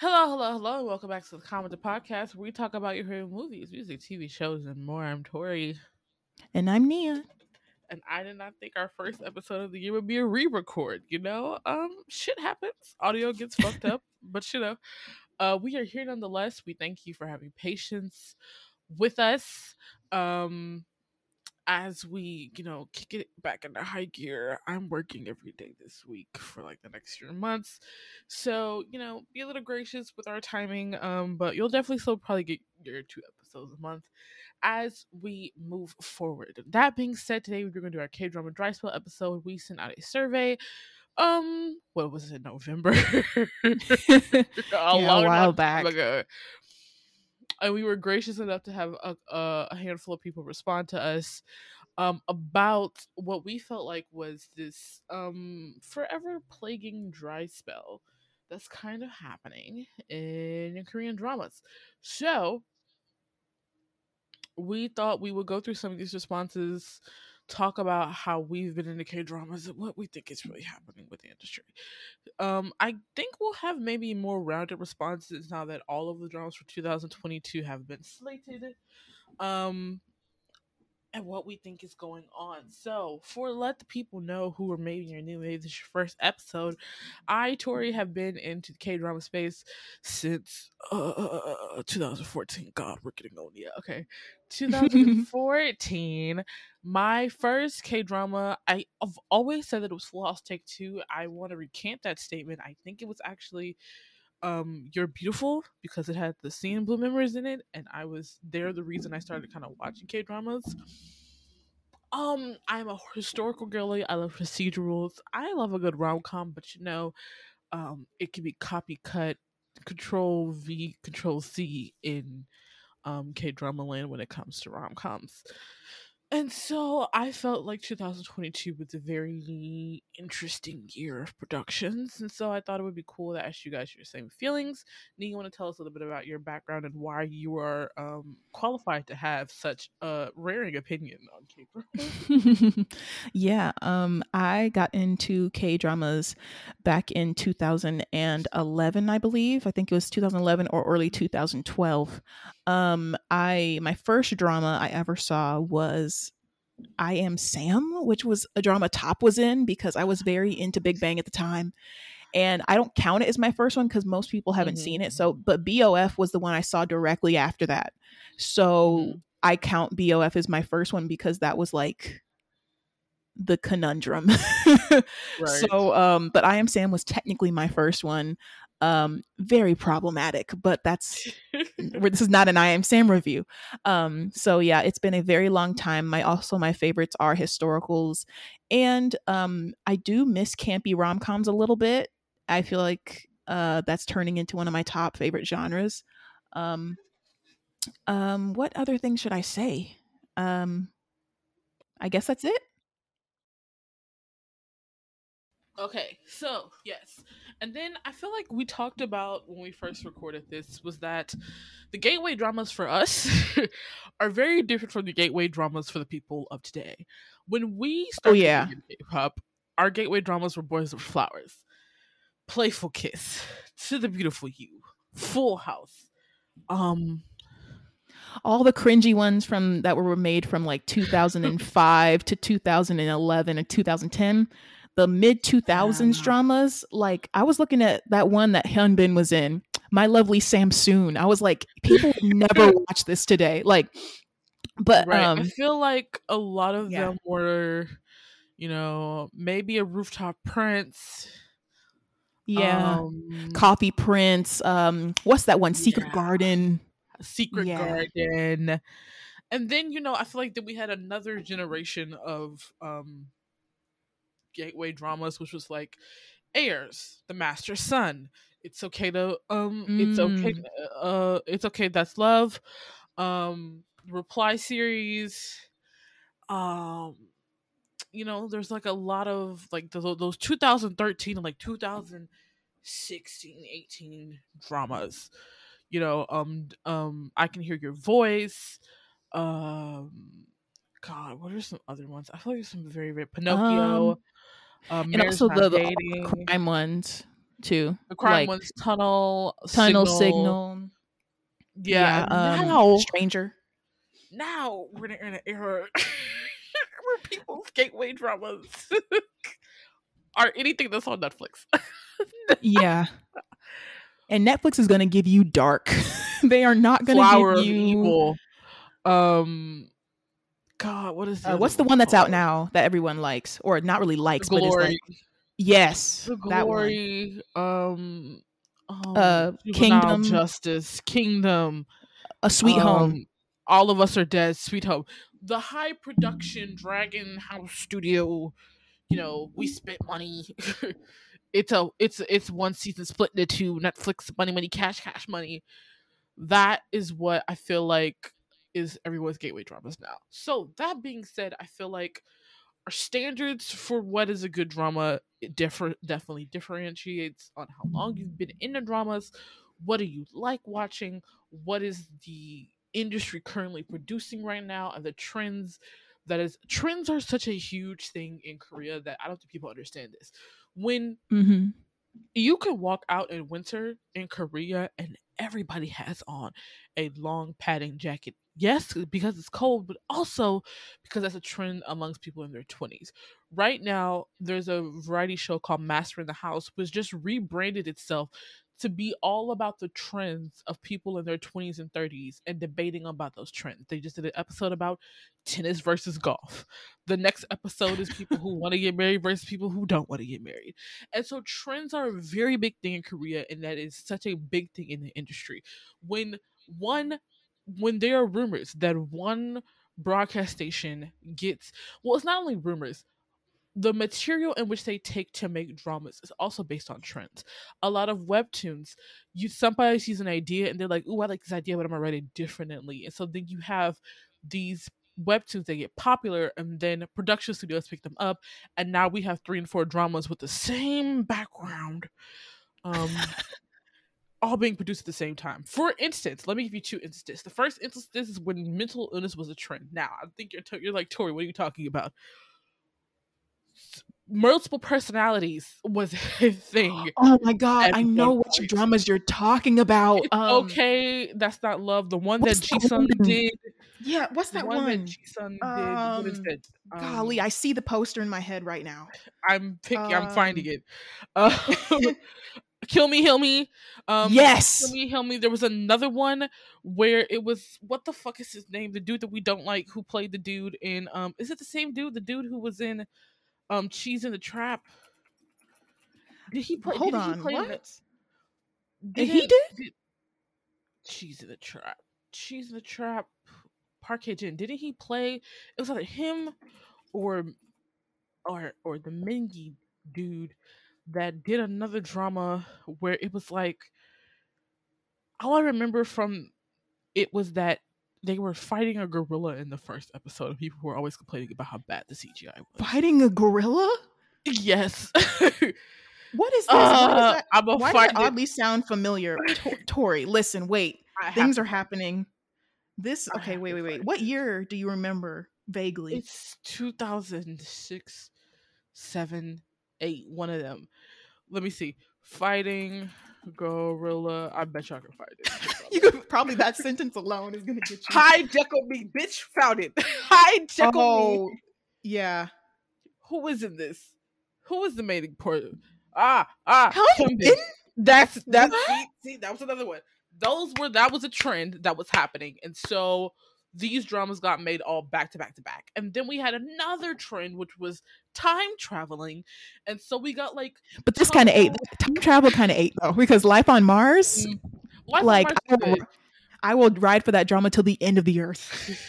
Hello, hello, hello, and welcome back to the Comment Podcast where we talk about your favorite movies, music, TV shows, and more. I'm Tori. And I'm Nia. And I did not think our first episode of the year would be a re-record, you know? Um, shit happens. Audio gets fucked up, but you know. Uh we are here nonetheless. We thank you for having patience with us. Um as we, you know, kick it back into high gear, I'm working every day this week for like the next few months. So, you know, be a little gracious with our timing. Um, but you'll definitely still probably get your two episodes a month as we move forward. That being said, today we're gonna do our K drama dry spell episode. We sent out a survey. Um, what was it, November? a, Yeah, a while back. ago and we were gracious enough to have a, a, handful of people respond to us um, about what we felt like was this um, forever plaguing dry spell that's kind of happening in Korean dramas. So we thought we would go through some of these responses, talk about how we've been in the K dramas and what we think is really happening with the industry. Um, I think we'll have maybe more rounded responses now that all of the dramas for 2022 have been slated. Um, and what we think is going on. So, for let the people know who are maybe you're new, maybe this is your first episode. I, Tori, have been into the K drama space since uh 2014. God, we're getting old. Yeah, okay. 2014. my first K drama. I've always said that it was House Take Two. I want to recant that statement. I think it was actually um You're Beautiful because it had the scene Blue Memories in it, and I was there the reason I started kind of watching K dramas. Um, I'm a historical girly. I love procedurals. I love a good rom com, but you know, um, it can be copy cut Control V, Control C in um K drama land when it comes to rom coms. And so I felt like 2022 was a very interesting year of productions. And so I thought it would be cool to ask you guys your same feelings. Nia, you want to tell us a little bit about your background and why you are um, qualified to have such a raring opinion on K yeah, um, I got into K dramas back in 2011, I believe. I think it was 2011 or early 2012. Um, I my first drama I ever saw was I Am Sam, which was a drama Top was in because I was very into Big Bang at the time. And I don't count it as my first one because most people haven't Mhm. seen it. So, but BOF was the one I saw directly after that. So Mhm. I count BOF as my first one because that was like the conundrum. So, um, but I Am Sam was technically my first one. Um, very problematic, but that's where this is not an I Am Sam review. Um, so yeah, it's been a very long time. My also my favorites are historicals, and um, I do miss campy rom coms a little bit. I feel like uh, that's turning into one of my top favorite genres. Um, um, what other things should I say? Um, I guess that's it. Okay, so yes. And then I feel like we talked about when we first recorded this was that the gateway dramas for us are very different from the gateway dramas for the people of today. When we started Oh, yeah. K-pop, our gateway dramas were Boys Over Flowers, Playful Kiss, To the Beautiful You, Full House. Um all the cringy ones from that were made from like 2005 to 2011 and 2010 the mid 2000s Yeah. dramas like i was looking at that one that hyunbin was in my lovely samsoon i was like people never watch this today like but right. I um feel like a lot of yeah. them were, you know, maybe a rooftop prince. yeah Um, coffee prince um what's that one secret Yeah. garden Secret. Garden. And then, you know, I feel like that we had another generation of um gateway dramas, which was like Heirs, The Master's Sun. It's okay to um it's okay Mm. uh it's okay that's love. Um reply series. Um you know, there's like a lot of like those, those 2013 and like 2016, 18 dramas. You know, um, um, I can hear your voice. Um, God, what are some other ones? I feel like there's some very, very Pinocchio. Um, um, and also the, the crime ones too. The crime like, ones, Tunnel, Tunnel, Signal. signal. Yeah, yeah um, now Stranger. Now we're in an era where people's gateway dramas are anything that's on Netflix. yeah. And Netflix is going to give you dark. they are not going to give you evil. Um God, what is uh, what's the one that's out now that everyone likes or not really likes, but is like yes, the glory. Um, um, uh, Kingdom, Justice, Kingdom, A Sweet um, Home. All of us are dead. Sweet Home. The high production Dragon House Studio. You know, we spent money. it's a it's it's one season split into two. Netflix money, money, cash, cash money. That is what I feel like is everyone's gateway dramas now. So that being said, I feel like our standards for what is a good drama differ definitely differentiates on how long you've been in the dramas, what do you like watching, what is the industry currently producing right now, and the trends that is trends are such a huge thing in Korea that I don't think people understand this. When mm-hmm. you can walk out in winter in Korea and everybody has on a long padding jacket yes, uh, because it's cold, but also because that's a trend amongst people in their 20s. Right now, there's a variety show called Master in the House, which just rebranded itself to be all about the trends of people in their 20s and 30s and debating about those trends. They just did an episode about tennis versus golf. The next episode is people who want to get married versus people who don't want to get married. And so trends are a very big thing in Korea and that is such a big thing in the industry. When one when there are rumors that one broadcast station gets well it's not only rumors the material in which they take to make dramas is also based on trends. A lot of webtoons, you somebody sees an idea and they're like, "Ooh, I like this idea, but I'm gonna write it differently." And so then you have these webtoons that get popular, and then production studios pick them up, and now we have three and four dramas with the same background. Um, all being produced at the same time. For instance, let me give you two instances. The first instance is when mental illness was a trend. Now, I think you're t- you're like Tori. What are you talking about? Multiple personalities was a thing. Oh my god, I know which dramas you're talking about. Um, okay, that's not love. The one that Jisung did. Yeah, what's that one? one? that Jisung um, did. What is it? Um, golly, I see the poster in my head right now. I'm picking. I'm finding um, it. Uh, Kill Me, Heal Me. Um, yes. Kill Me, Heal Me. There was another one where it was what the fuck is his name? The dude that we don't like who played the dude in um is it the same dude? The dude who was in um Cheese in the Trap. Did he play Hold did on, he play what? The, did he, did? did? Cheese in the Trap. Cheese in the Trap. Park Hae-jin. Didn't he play it was either him or or or the Mingi dude that did another drama where it was like all I remember from it was that they were fighting a gorilla in the first episode, and people were always complaining about how bad the CGI was. Fighting a gorilla? Yes. what is this? Uh, what is that? I'm a Why does it oddly sound familiar? Tori, listen, wait. Things are happening. This okay, wait, wait, wait. What year do you remember vaguely? It's 2006, 7, eight, one of them. Let me see. Fighting gorilla. I bet y'all can find it. you could probably that sentence alone is gonna get you. Hyde Jekyll, me, bitch. Found it. Hyde Jekyll, oh, me. Yeah. Who is in this? Who is the main part? Ah, ah. That's that's see, see, that was another one. Those were that was a trend that was happening, and so these dramas got made all back to back to back. And then we had another trend, which was time traveling. And so we got like. But this kind of ate. Time travel kind of ate, though, because Life on Mars, mm. Life like, on Mars I, will, I will ride for that drama till the end of the earth.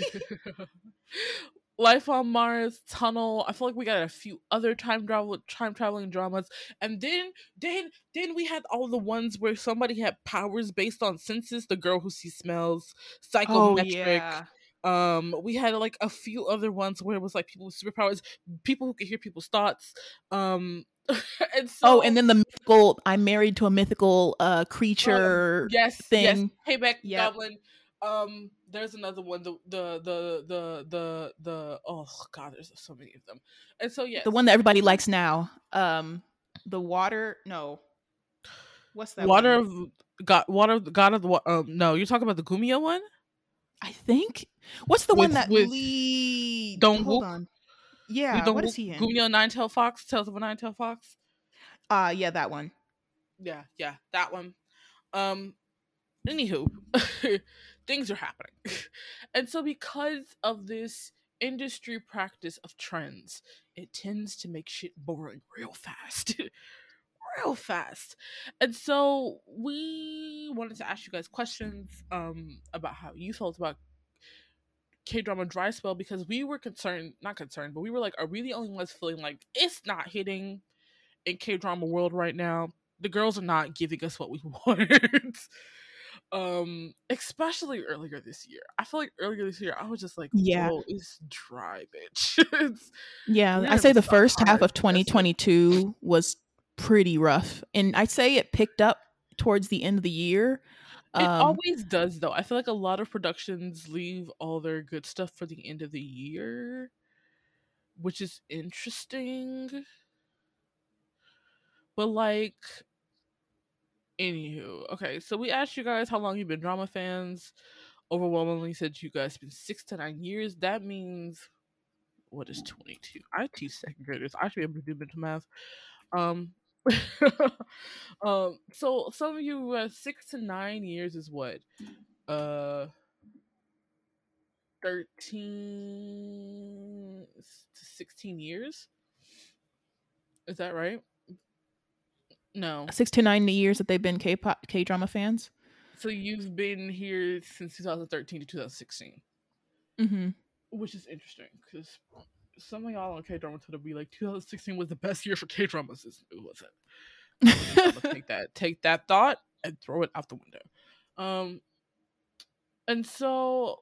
Life on Mars, Tunnel. I feel like we got a few other time travel time traveling dramas, and then then then we had all the ones where somebody had powers based on senses. The girl who sees smells, psychometric. Oh, yeah. Um, we had like a few other ones where it was like people with superpowers, people who could hear people's thoughts. Um, and so, oh, and then the mythical. I'm married to a mythical uh creature. Um, yes, thing. yes. Payback yep. Goblin. Um, there's another one. The the the the the the oh god, there's so many of them. And so yeah, the one that everybody likes now. Um, the water. No, What's that? Water one? of God. Water. God of the. Um. No, you're talking about the Gumiho one. I think. What's the with, one that with lead? Don't hold on. Yeah. What is he in? Nine Tail Fox. Tales of a Nine Tail Fox. Uh yeah, that one. Yeah, yeah, that one. Um. Anywho, things are happening, and so because of this industry practice of trends, it tends to make shit boring real fast. real fast. And so we wanted to ask you guys questions um about how you felt about K drama dry spell because we were concerned, not concerned, but we were like, are we the only ones feeling like it's not hitting in K drama world right now? The girls are not giving us what we want um especially earlier this year. I feel like earlier this year i was just like yeah. It's dry bitch. It's, yeah i say the first half of 2022 was pretty rough and i'd say it picked up towards the end of the year it um, always does though. I feel like a lot of productions leave all their good stuff for the end of the year which is interesting. But like Anywho, okay, so we asked you guys how long you've been drama fans. Overwhelmingly said you guys been six to nine years. That means what is twenty two? I teach second graders. I should be able to do mental math. Um, um. So some of you uh, six to nine years is what? Uh, thirteen to sixteen years. Is that right? No. Six to nine years that they've been K pop K drama fans. So you've been here since 2013 to 2016. Mm-hmm. Which is interesting because some of y'all on K drama Twitter be like 2016 was the best year for K dramas. It wasn't. take that take that thought and throw it out the window. Um and so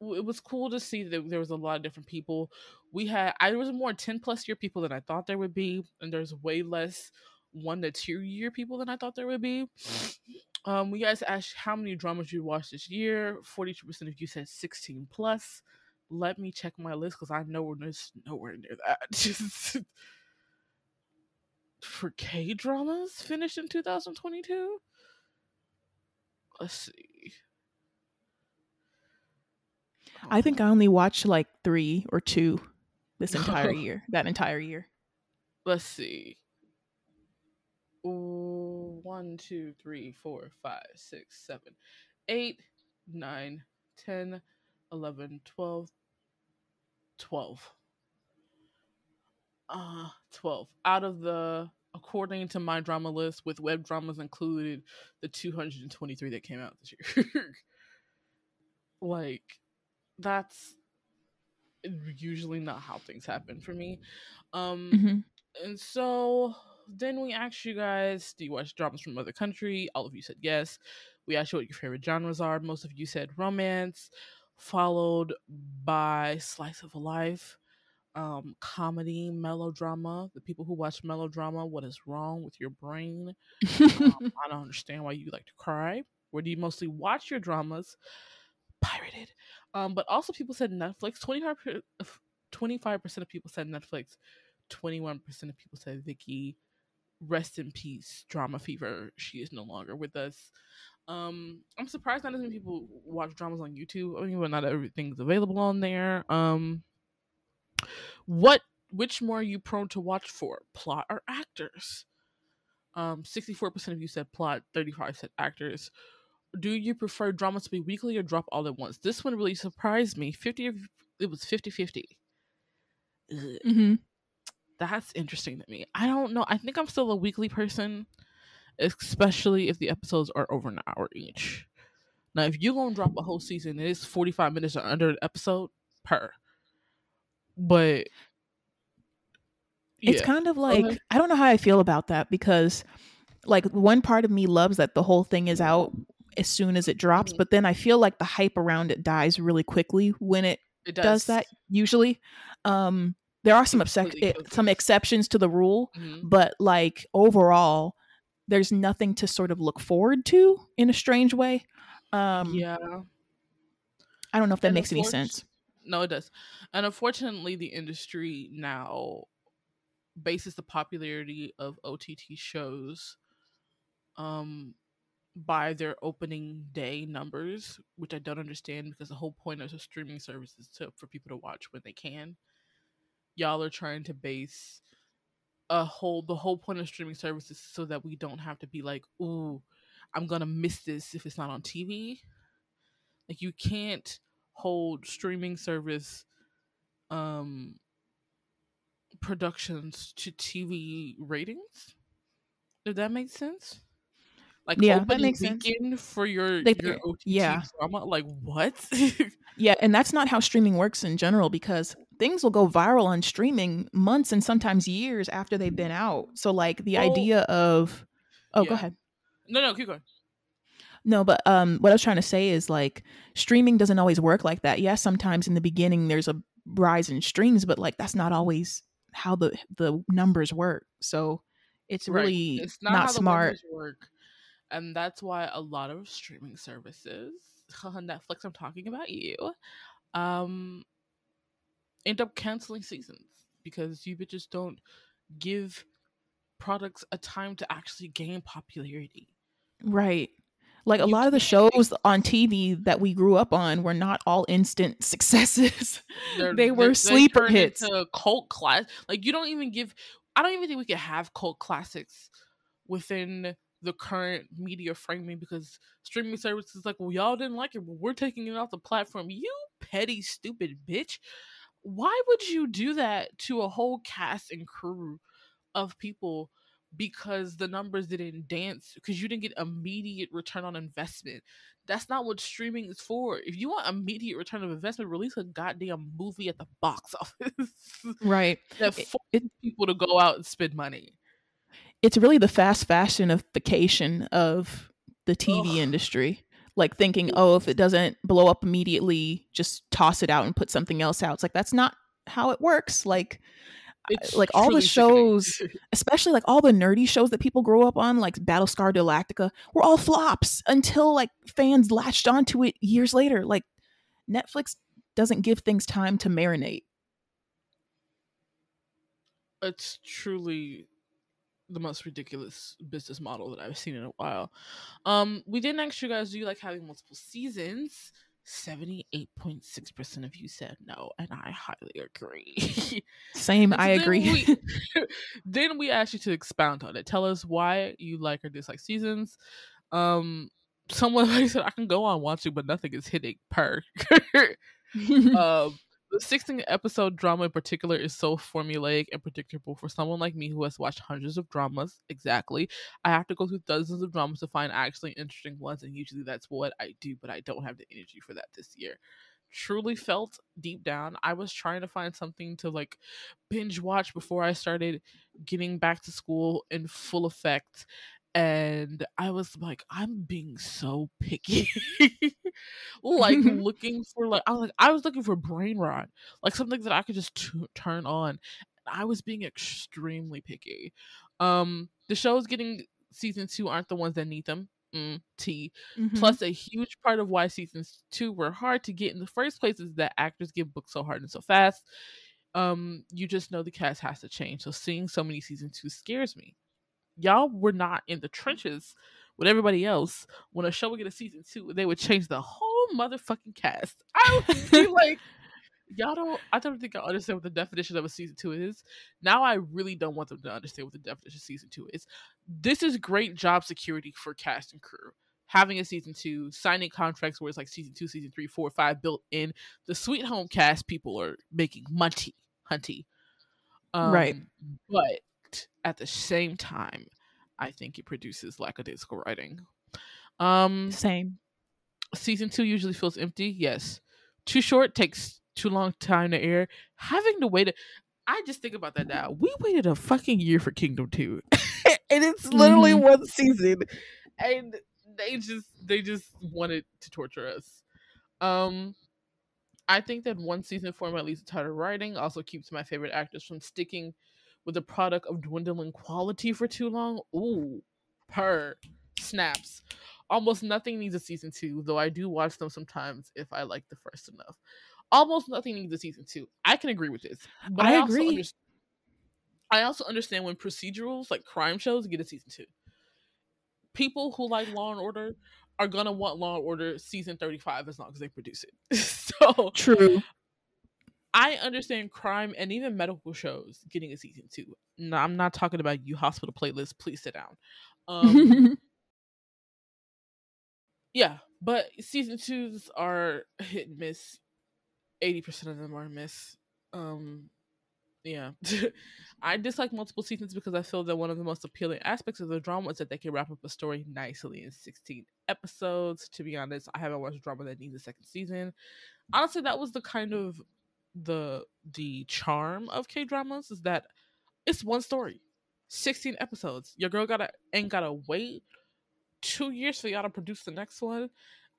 it was cool to see that there was a lot of different people. We had I there was more 10 plus year people than I thought there would be, and there's way less one to two year people than I thought there would be. Um, we guys asked how many dramas you watched this year. Forty two percent of you said sixteen plus. Let me check my list because I know we're nowhere near that. For K dramas finished in two thousand twenty two. Let's see. I think I only watched like three or two this entire year. That entire year. Let's see one, two, three, four, five, six, seven, eight, nine, ten, eleven, twelve, twelve. Uh, 12. Out of the, according to my drama list, with web dramas included, the 223 that came out this year. like, that's usually not how things happen for me. Um, mm-hmm. and so then we asked you guys, do you watch dramas from other country? All of you said yes. We asked you what your favorite genres are. Most of you said romance, followed by slice of life, um, comedy, melodrama. The people who watch melodrama, what is wrong with your brain? um, I don't understand why you like to cry. Where do you mostly watch your dramas? Pirated. Um, but also people said Netflix. 25 25% of people said Netflix. 21% of people said Viki rest in peace, DramaFever. She is no longer with us. Um, I'm surprised not as many people watch dramas on YouTube. I mean, well, not everything's available on there. Um, what, which more are you prone to watch for, plot or actors? Um, 64% of you said plot, 35 said actors. Do you prefer dramas to be weekly or drop all at once? This one really surprised me. 50 of, it was 50 50. Mm-hmm that's interesting to me. I don't know. I think I'm still a weekly person, especially if the episodes are over an hour each. Now, if you're gonna drop a whole season, it is 45 minutes or under an episode per. But yeah. it's kind of like I don't know how I feel about that because like one part of me loves that the whole thing is out as soon as it drops, mm-hmm. but then I feel like the hype around it dies really quickly when it, it does. does that usually. Um there are some exce- some exceptions to the rule, mm-hmm. but like overall, there's nothing to sort of look forward to in a strange way. Um, yeah, I don't know if that and makes any sense. No, it does. And unfortunately, the industry now bases the popularity of OTT shows um by their opening day numbers, which I don't understand because the whole point of a streaming service is to for people to watch when they can. Y'all are trying to base a whole the whole point of streaming services so that we don't have to be like, ooh, I'm gonna miss this if it's not on TV. Like you can't hold streaming service um productions to TV ratings. If that makes sense. Like yeah, that makes sense. for your, they, your OTT yeah. drama. Like what? yeah, and that's not how streaming works in general because things will go viral on streaming months and sometimes years after they've been out. So like the oh, idea of Oh, yeah. go ahead. No, no, keep going. No, but um what I was trying to say is like streaming doesn't always work like that. Yes, sometimes in the beginning there's a rise in streams, but like that's not always how the the numbers work. So it's really right. it's not, not smart. work and that's why a lot of streaming services netflix i'm talking about you um end up canceling seasons because you bitches don't give products a time to actually gain popularity right like a lot of the shows on TV that we grew up on were not all instant successes. they were they, sleeper they hits. Into cult class. Like you don't even give. I don't even think we could have cult classics within the current media framing because streaming services like, well, y'all didn't like it, but we're taking it off the platform. You petty, stupid bitch. Why would you do that to a whole cast and crew of people because the numbers didn't dance because you didn't get immediate return on investment? That's not what streaming is for. If you want immediate return of investment, release a goddamn movie at the box office. Right. that forces people to go out and spend money it's really the fast fashionification of the TV Ugh. industry. Like thinking, oh, if it doesn't blow up immediately, just toss it out and put something else out. It's like that's not how it works. Like it's like all the shows, especially like all the nerdy shows that people grow up on, like Battlestar Galactica, were all flops until like fans latched onto it years later. Like Netflix doesn't give things time to marinate. It's truly the most ridiculous business model that I've seen in a while. Um, we didn't ask you guys, do you like having multiple seasons? 78.6% of you said no, and I highly agree. Same, I agree. we, then we asked you to expound on it. Tell us why you like or dislike seasons. Um, someone like said I can go on watching, but nothing is hitting per. um, the 16 episode drama in particular is so formulaic and predictable for someone like me who has watched hundreds of dramas. Exactly. I have to go through dozens of dramas to find actually interesting ones, and usually that's what I do, but I don't have the energy for that this year. Truly felt deep down, I was trying to find something to like binge watch before I started getting back to school in full effect and I was like, I'm being so picky. like looking for like I was like I was looking for brain rot, like something that I could just t- turn on. I was being extremely picky. Um, the shows getting season two aren't the ones that need them. Mm, T. Mm-hmm. Plus, a huge part of why seasons two were hard to get in the first place is that actors get booked so hard and so fast. Um, you just know the cast has to change. So seeing so many season two scares me y'all were not in the trenches with everybody else. When a show would get a season two, they would change the whole motherfucking cast. I would be like, y'all don't. I don't think I understand what the definition of a season two is. Now I really don't want them to understand what the definition of season two is. This is great job security for cast and crew. Having a season two, signing contracts where it's like season two, season three, four, five built in. The Sweet Home cast people are making money, hunty. Um, right. But at the same time, I think it produces lackadaisical writing. Um, Same. Season two usually feels empty. Yes. Too short takes too long time to air. Having to wait. A, I just think about that now. We waited a fucking year for Kingdom Two, and it's literally mm-hmm. one season, and they just they just wanted to torture us. Um, I think that one season format leads to tighter writing. Also keeps my favorite actors from sticking with a product of dwindling quality for too long, ooh, per snaps. Almost nothing needs a season two, though I do watch them sometimes if I like the first enough. Almost nothing needs a season two. I can agree with this, but I, I agree. Understand, I also understand when procedurals like crime shows get a season two. people who like Law and Order are gonna want Law and Order season 35 as long as they produce it. so true. I understand crime and even medical shows getting a season two. No, I'm not talking about you hospital playlist. Please sit down. Um, yeah, but season twos are hit and miss. Eighty percent of them are miss. Um, yeah, I dislike multiple seasons because I feel that one of the most appealing aspects of the drama is that they can wrap up a story nicely in sixteen episodes. To be honest, I haven't watched drama that needs a second season. Honestly, that was the kind of the the charm of K dramas is that it's one story, sixteen episodes. Your girl gotta ain't gotta wait two years for y'all to produce the next one.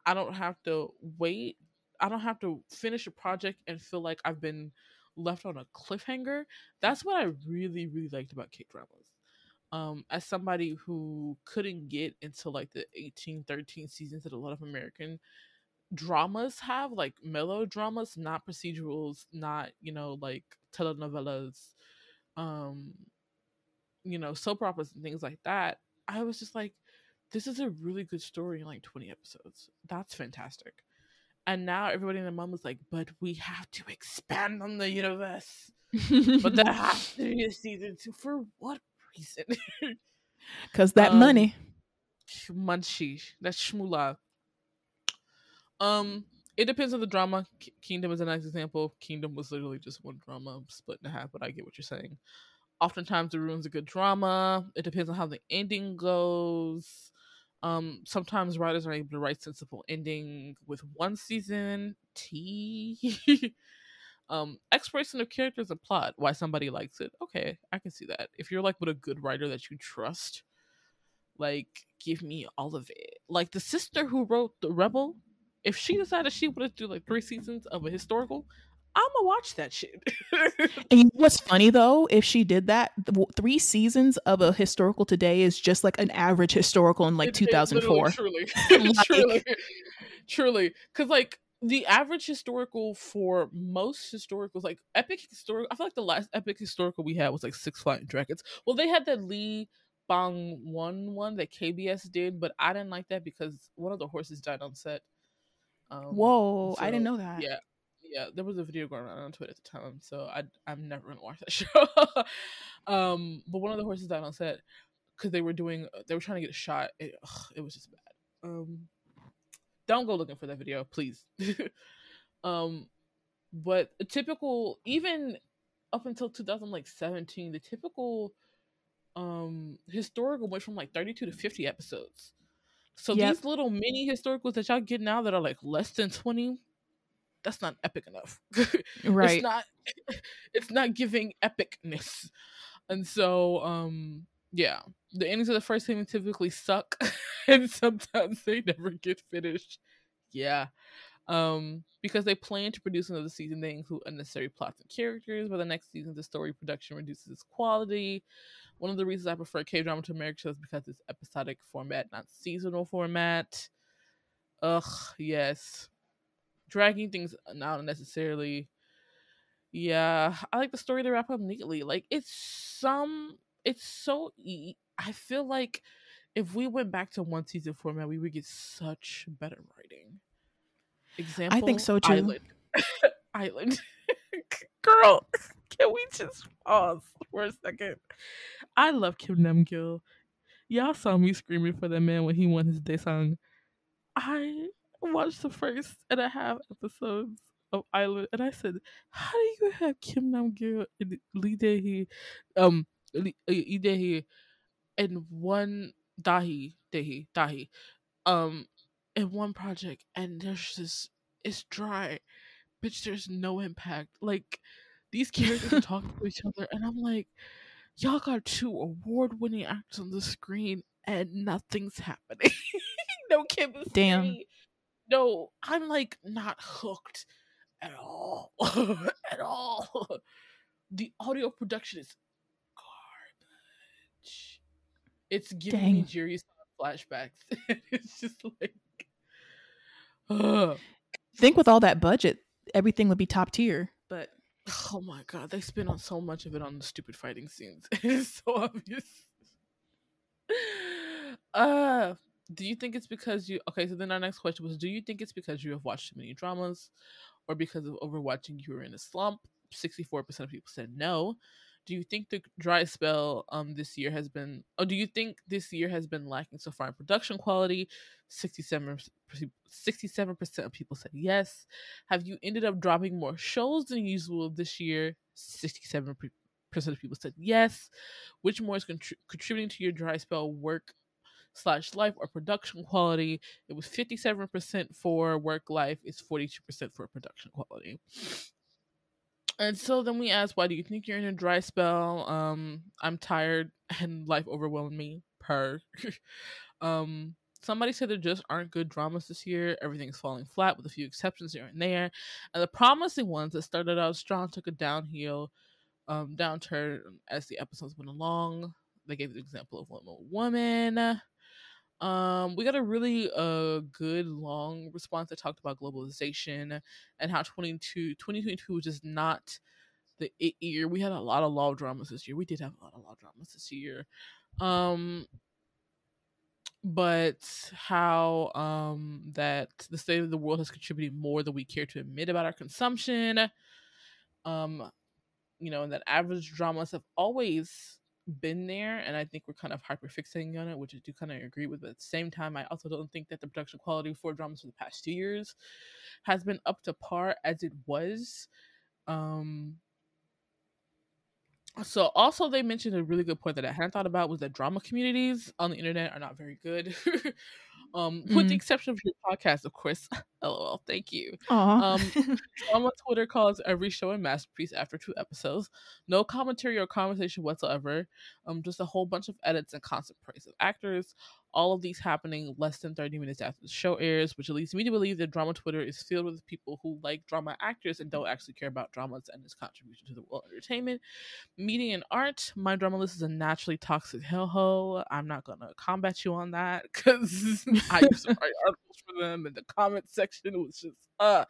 I don't have to wait. I don't have to finish a project and feel like I've been left on a cliffhanger. That's what I really, really liked about K dramas. Um, as somebody who couldn't get into like the 18, 13 seasons that a lot of American dramas have, like melodramas, not procedurals, not, you know, like telenovelas, um, you know, soap operas and things like that. I was just like, this is a really good story in like 20 episodes. That's fantastic. And now everybody in the mom was like, but we have to expand on the universe. but there has to be a season two. For what reason? Because that um, money. Munchie. That's shmula. Um, it depends on the drama. K- Kingdom is a nice example. Kingdom was literally just one drama split in half, but I get what you're saying. Oftentimes it ruins a good drama. It depends on how the ending goes. Um, sometimes writers are able to write sensible ending with one season. T. um, exploration of characters and plot. Why somebody likes it. Okay, I can see that. If you're like with a good writer that you trust, like give me all of it. Like the sister who wrote the Rebel. If she decided she wanted to do like three seasons of a historical, I'm gonna watch that shit. and what's funny though, if she did that, three seasons of a historical today is just like an average historical in like it, 2004. It truly, like, truly, truly, because like the average historical for most historicals, like epic historical, I feel like the last epic historical we had was like Six Flying Dragons. Well, they had that Lee Bang-won one that KBS did, but I didn't like that because one of the horses died on set. Um, Whoa, so, I didn't know that. Yeah, yeah, there was a video going around on Twitter at the time, so I I'm never gonna watch that show. um, but one of the horses died on set because they were doing uh, they were trying to get a shot. It, ugh, it was just bad. Um, don't go looking for that video, please. um, but a typical even up until 2017, the typical um historical went from like 32 to 50 episodes. So yep. these little mini historicals that y'all get now that are like less than 20 that's not epic enough. right. It's not it's not giving epicness. And so um yeah, the endings of the first season typically suck and sometimes they never get finished. Yeah. Um because they plan to produce another season, they include unnecessary plots and characters, but the next season the story production reduces its quality. One of the reasons I prefer K drama to American shows because it's episodic format, not seasonal format. Ugh, yes dragging things out unnecessarily. Yeah, I like the story to wrap up neatly. Like it's some, it's so. E- I feel like if we went back to one season format, we would get such better writing. Example, I think so too. Island, Island, girl. Can we just pause for a second? I love Kim Nam Gil. Y'all saw me screaming for that man when he won his Daesang. I watched the first and a half episodes of Island, and I said, "How do you have Kim Nam Gil and Lee Da Hee, um, Lee, uh, Lee Da Hee, and one Dahi Dahi Dahi, um, in one project, and there's just it's dry, bitch. There's no impact. Like these characters talk to each other, and I'm like." Y'all got two award-winning actors on the screen, and nothing's happening. no chemistry. Damn no, I'm like not hooked at all. at all. The audio production is garbage. It's giving Dang. me Jerry's flashbacks. it's just like think with all that budget, everything would be top tier. But oh my god, they spent on so much of it on the stupid fighting scenes. It's so obvious. uh do you think it's because you okay so then our next question was do you think it's because you have watched too many dramas or because of overwatching you were in a slump 64% of people said no do you think the dry spell um this year has been or do you think this year has been lacking so far in production quality? 67 67% of people said yes. Have you ended up dropping more shows than usual this year? 67% of people said yes. Which more is contri- contributing to your dry spell work slash life or production quality? It was 57% for work life it's 42% for production quality and so then we asked, why do you think you're in a dry spell? Um, I'm tired and life overwhelmed me. Per. um, somebody said there just aren't good dramas this year. Everything's falling flat with a few exceptions here and there. And the promising ones that started out strong took a downhill, um, downturn as the episodes went along. They gave the example of Little Woman. Um, we got a really uh good long response that talked about globalization and how 22, 2022 was just not the it year. We had a lot of law dramas this year. We did have a lot of law dramas this year. Um but how um that the state of the world has contributed more than we care to admit about our consumption. Um, you know, and that average dramas have always been there and I think we're kind of hyperfixating on it, which I do kind of agree with. But at the same time, I also don't think that the production quality for dramas for the past two years has been up to par as it was. Um so also they mentioned a really good point that I hadn't thought about was that drama communities on the internet are not very good. um, mm-hmm. with the mm-hmm. exception of your podcast, of course. LOL, thank you. Um, drama Twitter calls every show a masterpiece after two episodes. No commentary or conversation whatsoever. Um, just a whole bunch of edits and constant praise of actors. All of these happening less than 30 minutes after the show airs, which leads me to believe that drama Twitter is filled with people who like drama actors and don't actually care about dramas and its contribution to the world of entertainment, media, and art. My drama list is a naturally toxic hellhole. I'm not gonna combat you on that because I used to write articles for them in the comment section was just uh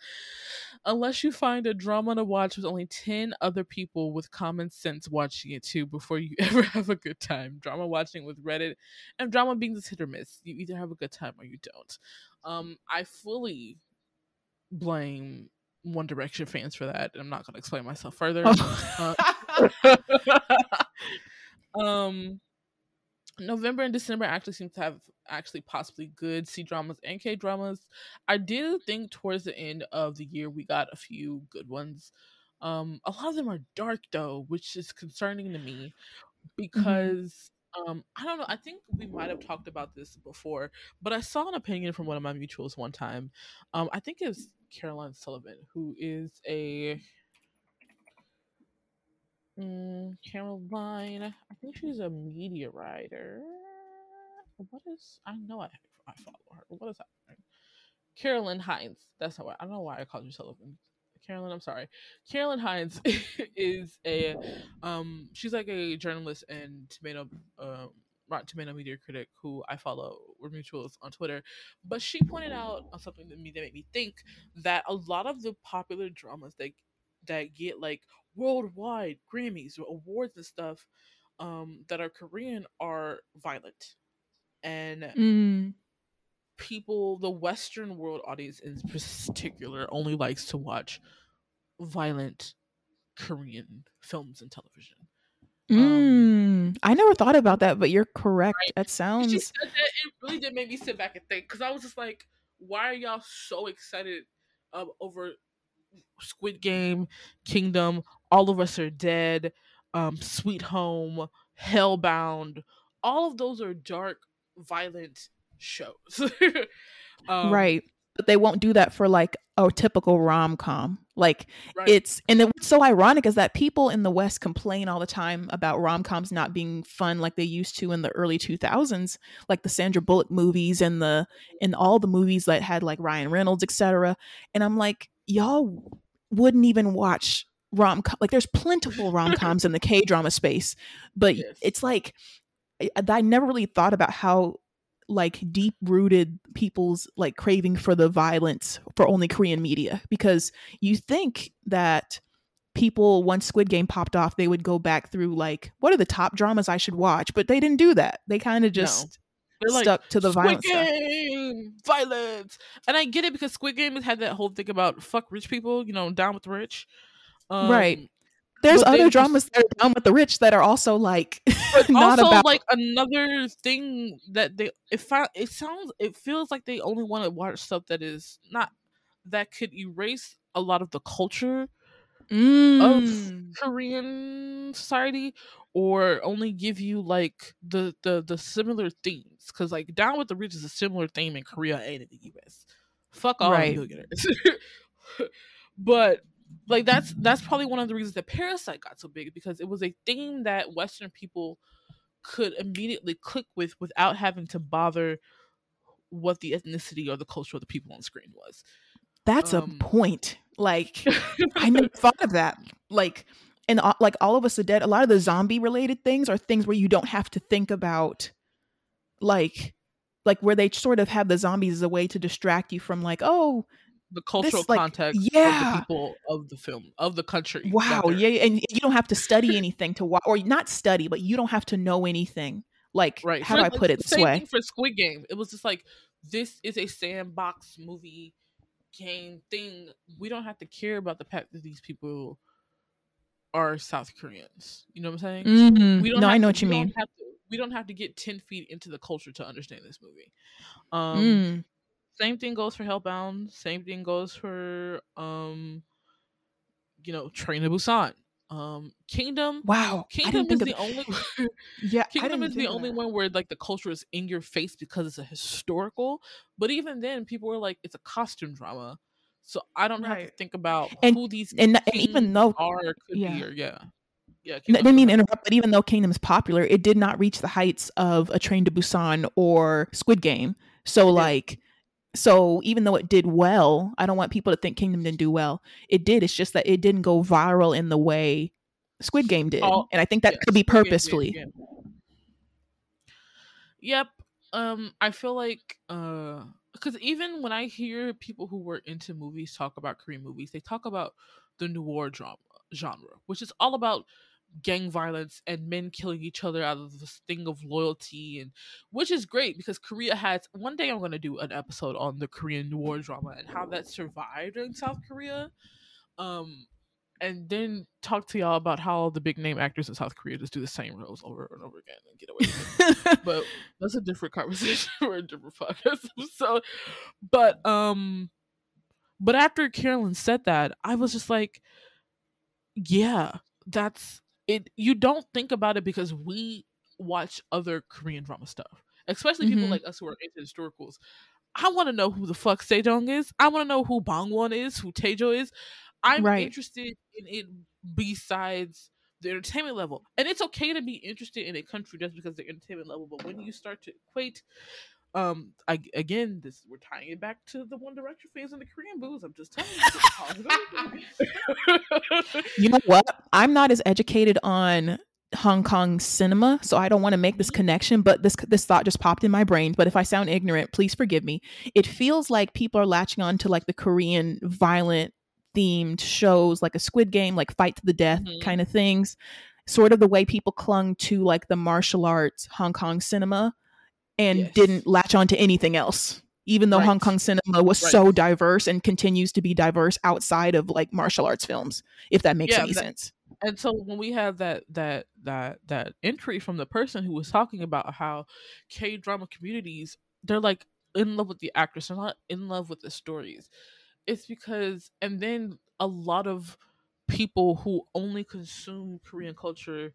unless you find a drama to watch with only 10 other people with common sense watching it too before you ever have a good time. Drama watching with reddit and drama being this hit or miss you either have a good time or you don't. Um i fully blame one direction fans for that and i'm not going to explain myself further. Uh, um November and December actually seem to have actually possibly good C dramas and K dramas. I did think towards the end of the year we got a few good ones. Um, a lot of them are dark though, which is concerning to me mm-hmm. because mm-hmm. um, I don't know. I think we might have talked about this before, but I saw an opinion from one of my mutuals one time. Um, I think it's Caroline Sullivan, who is a Mm, Caroline, I think she's a media writer. What is? I know I I follow her. What is happening? Carolyn Hines. That's how I, I don't know why I called you Sullivan. Carolyn, I'm sorry. Carolyn Hines is a um she's like a journalist and tomato um Rotten Tomato media critic who I follow. We're mutuals on Twitter, but she pointed out on something that me that made me think that a lot of the popular dramas that that get like worldwide Grammys or awards and stuff um, that are Korean are violent, and mm. people, the Western world audience in particular, only likes to watch violent Korean films and television. Mm, um, I never thought about that, but you're correct. Right? That sounds. That, it really did make me sit back and think because I was just like, why are y'all so excited um, over Squid Game, Kingdom, All of Us Are Dead, um, Sweet Home, Hellbound. All of those are dark, violent shows. um, right. But they won't do that for like a typical rom com. Like right. it's and what's so ironic is that people in the West complain all the time about rom coms not being fun like they used to in the early two thousands, like the Sandra Bullock movies and the and all the movies that had like Ryan Reynolds, etc. And I'm like, y'all wouldn't even watch rom com like there's plentiful rom coms in the K drama space, but yes. it's like I, I never really thought about how like deep rooted people's like craving for the violence for only Korean media because you think that people once Squid Game popped off, they would go back through like what are the top dramas I should watch, but they didn't do that. They kind of just no. stuck like, to the Squid Game, violence, and I get it because Squid Game has had that whole thing about fuck rich people, you know, down with the rich, um, right? There's other dramas that are down with the rich that are also like not also about like another thing that they it found it sounds it feels like they only want to watch stuff that is not that could erase a lot of the culture mm. of Korean society or only give you like the the the similar themes because like down with the rich is a similar theme in Korea and in the US. Fuck all right. millionaires. but like that's that's probably one of the reasons that Parasite got so big because it was a theme that Western people could immediately click with without having to bother what the ethnicity or the culture of the people on screen was. That's um, a point. Like I never thought of that. Like and like all of us are dead. A lot of the zombie related things are things where you don't have to think about like like where they sort of have the zombies as a way to distract you from like oh the cultural this, like, context yeah. of the people of the film of the country. Wow, yeah, and you don't have to study anything to watch, or not study, but you don't have to know anything. Like, right. how do I put it this way? for Squid Game, it was just like this is a sandbox movie game thing. We don't have to care about the fact that these people are South Koreans. You know what I'm saying? Mm-hmm. We don't. No, I know to, what you mean. To, we don't have to get ten feet into the culture to understand this movie. Um, mm same thing goes for Hellbound. Same thing goes for um, you know, Train to Busan. Um, Kingdom. Wow, Kingdom is the only. yeah, Kingdom is the only one where like the culture is in your face because it's a historical. But even then, people were like, it's a costume drama, so I don't right. have to think about and, who these and, and even though are could yeah. be or yeah. Yeah, I didn't mean to interrupt, but even though Kingdom is popular, it did not reach the heights of A Train to Busan or Squid Game. So, yeah. like, so even though it did well, I don't want people to think Kingdom didn't do well. It did. It's just that it didn't go viral in the way Squid Game did, oh, and I think that could be purposefully. Game, Yep. Um, I feel like uh, because even when I hear people who were into movies talk about Korean movies, they talk about the noir drama genre, which is all about gang violence and men killing each other out of this thing of loyalty and which is great because Korea has one day I'm going to do an episode on the Korean war drama and how that survived in South Korea. Um and then talk to y'all about how the big name actors in South Korea just do the same roles over and over again and get away with it. but that's a different conversation for a different podcast so but um but after Carolyn said that I was just like yeah that's it you don't think about it because we watch other Korean drama stuff, especially mm-hmm. people like us who are into historicals. I want to know who the fuck Sejong is. I want to know who Bangwon is, who Taejo is. I'm right. interested in it besides the entertainment level. And it's okay to be interested in a country just because of the entertainment level, but when you start to equate um I, again this we're tying it back to the one direction phase and the korean booze i'm just telling you you know what i'm not as educated on hong kong cinema so i don't want to make this mm-hmm. connection but this this thought just popped in my brain but if i sound ignorant please forgive me it feels like people are latching on to like the korean violent themed shows like a squid game like fight to the death mm-hmm. kind of things sort of the way people clung to like the martial arts hong kong cinema and yes. didn't latch on to anything else even though right. hong kong cinema was right. so diverse and continues to be diverse outside of like martial arts films if that makes yeah, any that, sense and so when we have that that that that entry from the person who was talking about how k drama communities they're like in love with the actors they're not in love with the stories it's because and then a lot of people who only consume korean culture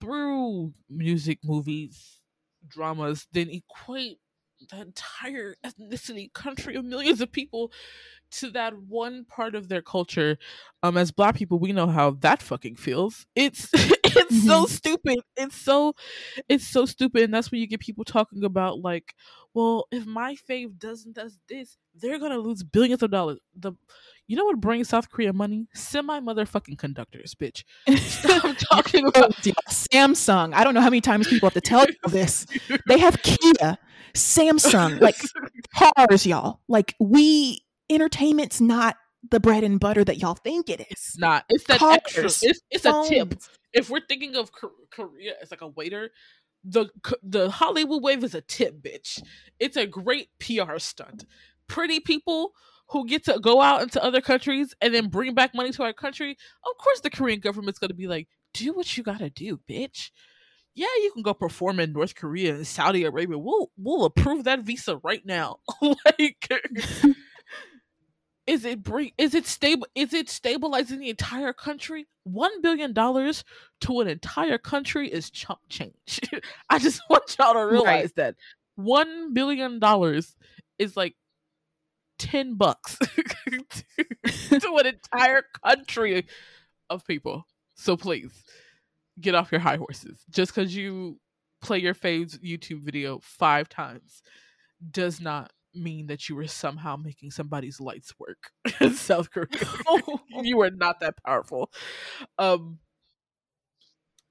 through music movies dramas then equate the entire ethnicity country of millions of people to that one part of their culture. Um as black people we know how that fucking feels. It's it's mm-hmm. so stupid. It's so it's so stupid and that's when you get people talking about like well if my fave doesn't does this they're gonna lose billions of dollars the you know what brings South Korea money? Semi motherfucking conductors, bitch. Stop talking about Samsung. I don't know how many times people have to tell you this. They have Kia, Samsung, like cars, y'all. Like we entertainment's not the bread and butter that y'all think it is. It's not. It's that Cars, extra. It's, it's a tip. If we're thinking of Korea as like a waiter, the the Hallyu wave is a tip, bitch. It's a great PR stunt. Pretty people who get to go out into other countries and then bring back money to our country. Of course, the Korean government's going to be like, "Do what you got to do, bitch." Yeah, you can go perform in North Korea and Saudi Arabia. We'll we'll approve that visa right now. like is it bring is it stable is it stabilizing the entire country? One billion dollars to an entire country is chump change. I just want y'all to realize right. that. One billion dollars is like 10 bucks to, to an entire country of people. So please get off your high horses. Just because you play your faves youtube video five times does not mean that you were somehow making somebody's lights work in South Korea. you were not that powerful. Um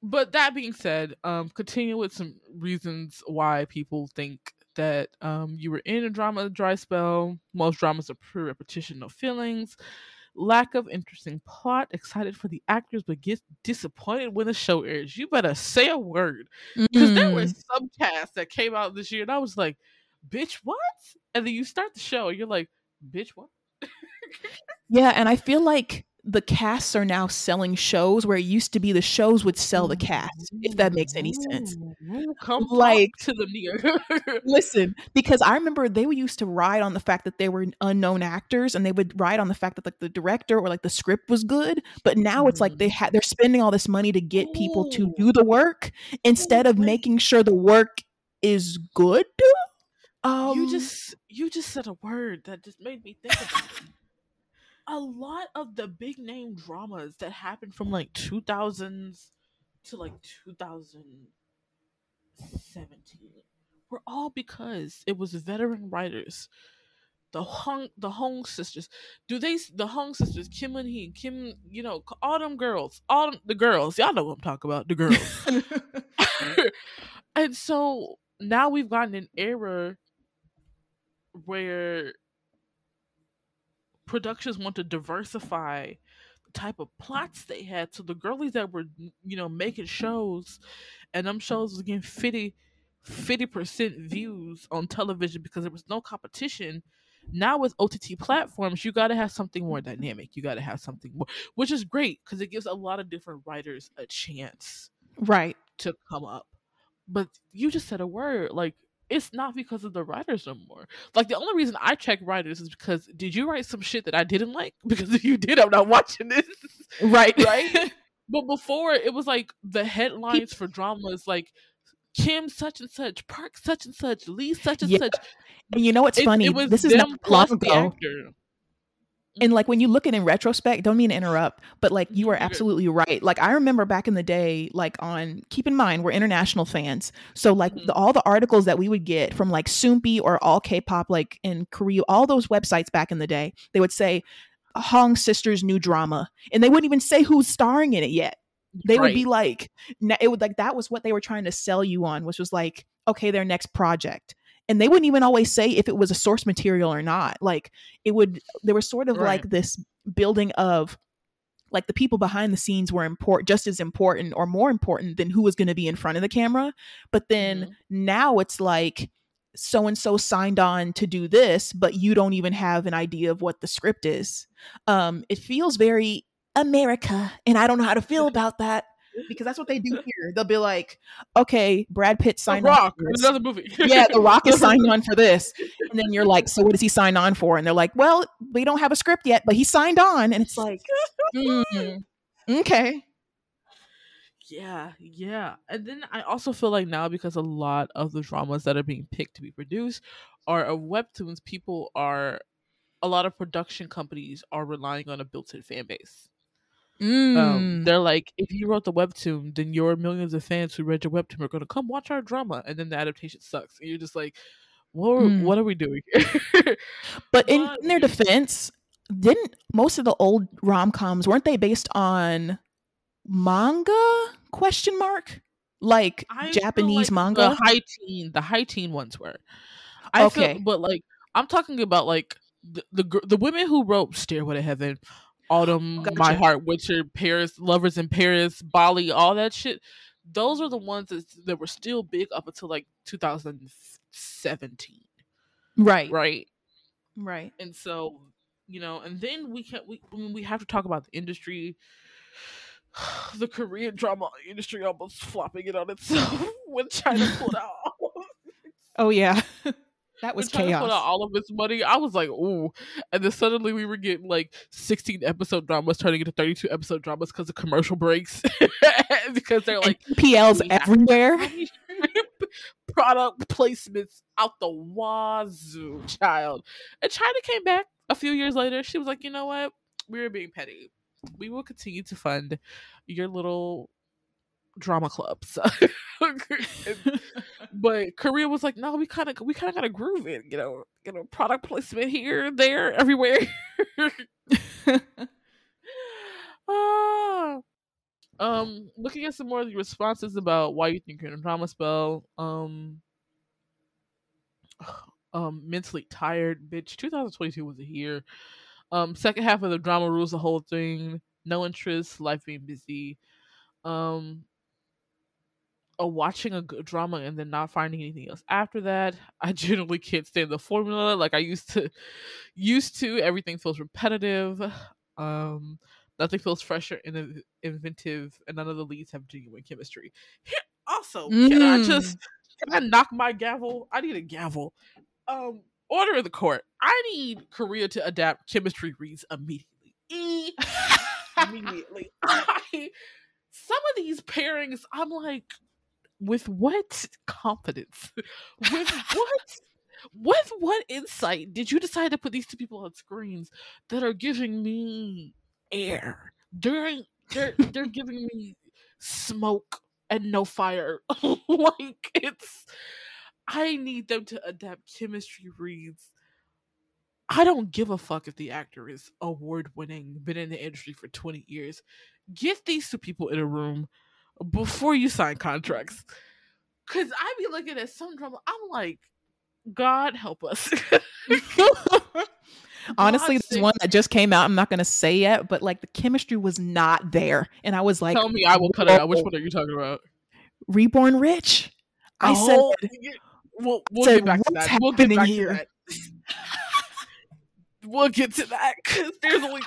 but that being said, um continue with some reasons why people think that um you were in a drama dry spell. Most dramas are pure repetition of feelings. Lack of interesting plot, excited for the actors, but get disappointed when the show airs. You better say a word. Because mm. there were some casts that came out this year, and I was like, bitch, what? And then you start the show, you're like, bitch, what? yeah, and I feel like the casts are now selling shows where it used to be the shows would sell the cast if that makes any sense come like to the near listen because i remember they were used to ride on the fact that they were unknown actors and they would ride on the fact that like the director or like the script was good but now it's like they mm. had they're spending all this money to get people to do the work instead of making sure the work is good um, you just you just said a word that just made me think about it. A lot of the big name dramas that happened from like 2000s to like 2017 were all because it was veteran writers. The Hong the Hong sisters. Do they the Hong sisters, Kim Eun Hee, Kim, you know, all them girls, all them, the girls. Y'all know what I'm talking about, the girls. and so now we've gotten an era where productions want to diversify the type of plots they had. So the girlies that were, you know, making shows and them shows was getting 50 percent views on television because there was no competition. Now with OTT platforms, you got to have something more dynamic. You got to have something more, which is great because it gives a lot of different writers a chance, right, to come up. But you just said a word like it's not because of the writers no more. Like the only reason I check writers is because did you write some shit that I didn't like? Because if you did, I'm not watching this. Right, right. but before it was like the headlines for dramas like Kim such and such, Park such and such, Lee such and yeah. such. And you know what's it, funny? It this is not long ago and like when you look at it in retrospect don't mean to interrupt but like you are absolutely right. Like i remember back in the day like on keep in mind we're international fans. So like mm-hmm. the, all the articles that we would get from like Soompi or allkpop like in korea all those websites back in the day they would say hong sisters new drama and they wouldn't even say who's starring in it yet. They right. would be like it would like that was what they were trying to sell you on which was like okay their next project and they wouldn't even always say if it was a source material or not like it would there was sort of right. like this building of like the people behind the scenes were important just as important or more important than who was going to be in front of the camera but then mm-hmm. now it's like so and so signed on to do this but you don't even have an idea of what the script is um it feels very america and i don't know how to feel about that because that's what they do here. They'll be like, "Okay, Brad Pitt signed the Rock, on another movie. yeah, The Rock is signed on for this." And then you're like, "So what does he sign on for?" And they're like, "Well, we don't have a script yet, but he signed on." And it's like, mm, "Okay." Yeah, yeah. And then I also feel like now because a lot of the dramas that are being picked to be produced are of webtoons, people are a lot of production companies are relying on a built-in fan base. Um, mm. Um, they're like, if you wrote the webtoon, then your millions of fans who read your webtoon are going to come watch our drama, and then the adaptation sucks. And you're just like, what? Are, mm. What are we doing? but in, in their defense, didn't most of the old rom coms weren't they based on manga? Question mark. Like I Japanese like manga. The high teen, the high teen ones were. I okay, feel, but like I'm talking about like the, the the women who wrote Stairway to Heaven, Autumn, gotcha. My Heart, Witcher, Paris, Lovers in Paris, Bali, all that shit. Those are the ones that, that were still big up until like 2017. Right. Right. Right. And so, you know, and then we can't. we I mean, we have to talk about the industry. The Korean drama industry almost flopping it on itself when China pulled out. oh yeah. That was chaos. Put out all of its money. I was like, ooh. And then suddenly we were getting like 16 episode dramas turning into 32 episode dramas because of commercial breaks. because they're like PLs everywhere. Product placements out the wazoo, child. And China came back a few years later. She was like, you know what? We were being petty. We will continue to fund your little drama club. So. but Korea was like, no, we kind of we kind of got to groove it, you know, you know, product placement here, there, everywhere. ah. Um, looking at some more of the responses about why you think you're in a drama spell. Um, um, mentally tired, bitch. 2022 was a year. Um, second half of the drama rules the whole thing. No interest, life being busy. Um, watching a good drama and then not finding anything else after that. I generally can't stand the formula like I used to used to. Everything feels repetitive. Um nothing feels fresh or inventive and none of the leads have genuine chemistry. also, mm. can I just mm. can I knock my gavel? I need a gavel. Um order of the court. I need Korea to adapt chemistry reads immediately. E- immediately. I, some of these pairings, I'm like, with what confidence? with what? with what insight did you decide to put these two people on screens that are giving me air? During they're they're giving me smoke and no fire. like it's I need them to adapt chemistry reads. I don't give a fuck if the actor is award winning, been in the industry for 20 years. Get these two people in a room before you sign contracts. Cause I be looking at some drama, I'm like, God help us. Honestly, there's one that just came out. I'm not gonna say yet, but like the chemistry was not there, and I was like, "Tell me, I will cut it out." Which one are you talking about? Reborn Rich. I oh, said, "We'll, we'll said, get back to that. We'll get back here? to that. we'll get to that because there's only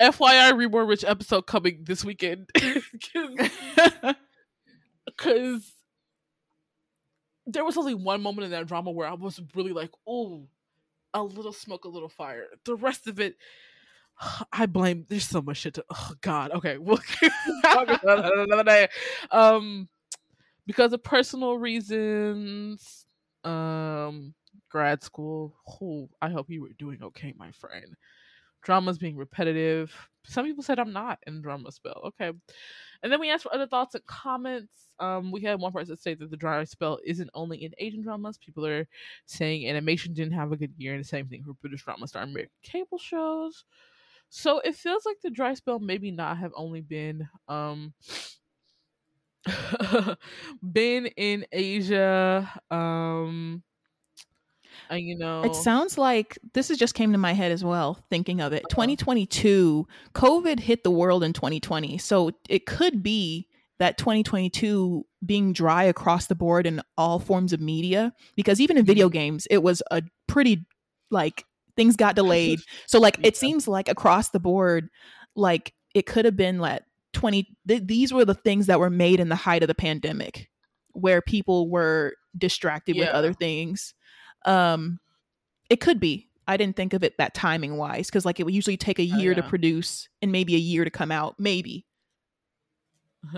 FYI Reborn Rich episode coming this weekend because there was only one moment in that drama where I was really like, oh, a little smoke, a little fire. The rest of it, I blame. There's so much shit to. Oh God. Okay, we'll talk about that another day. Um, because of personal reasons, um, grad school. Oh, I hope you were doing okay, my friend. Drama's being repetitive. Some people said I'm not in drama spell. Okay. And then we asked for other thoughts and comments. Um, we had one person say that the drama spell isn't only in Asian dramas. People are saying animation didn't have a good year, and the same thing for British drama star American cable shows. So it feels like the dry spell maybe not have only been um been in Asia. Um and, you know, it sounds like this is just came to my head as well. Thinking of it, uh-huh. 2022, COVID hit the world in 2020, so it could be that 2022 being dry across the board in all forms of media because even in video mm-hmm. games it was a pretty like things got delayed so like it seems like across the board like it could have been like 20 th- these were the things that were made in the height of the pandemic where people were distracted yeah. with other things um, it could be. I didn't think of it that timing wise because like it would usually take a oh, year oh, yeah. to produce and maybe a year to come out. Maybe.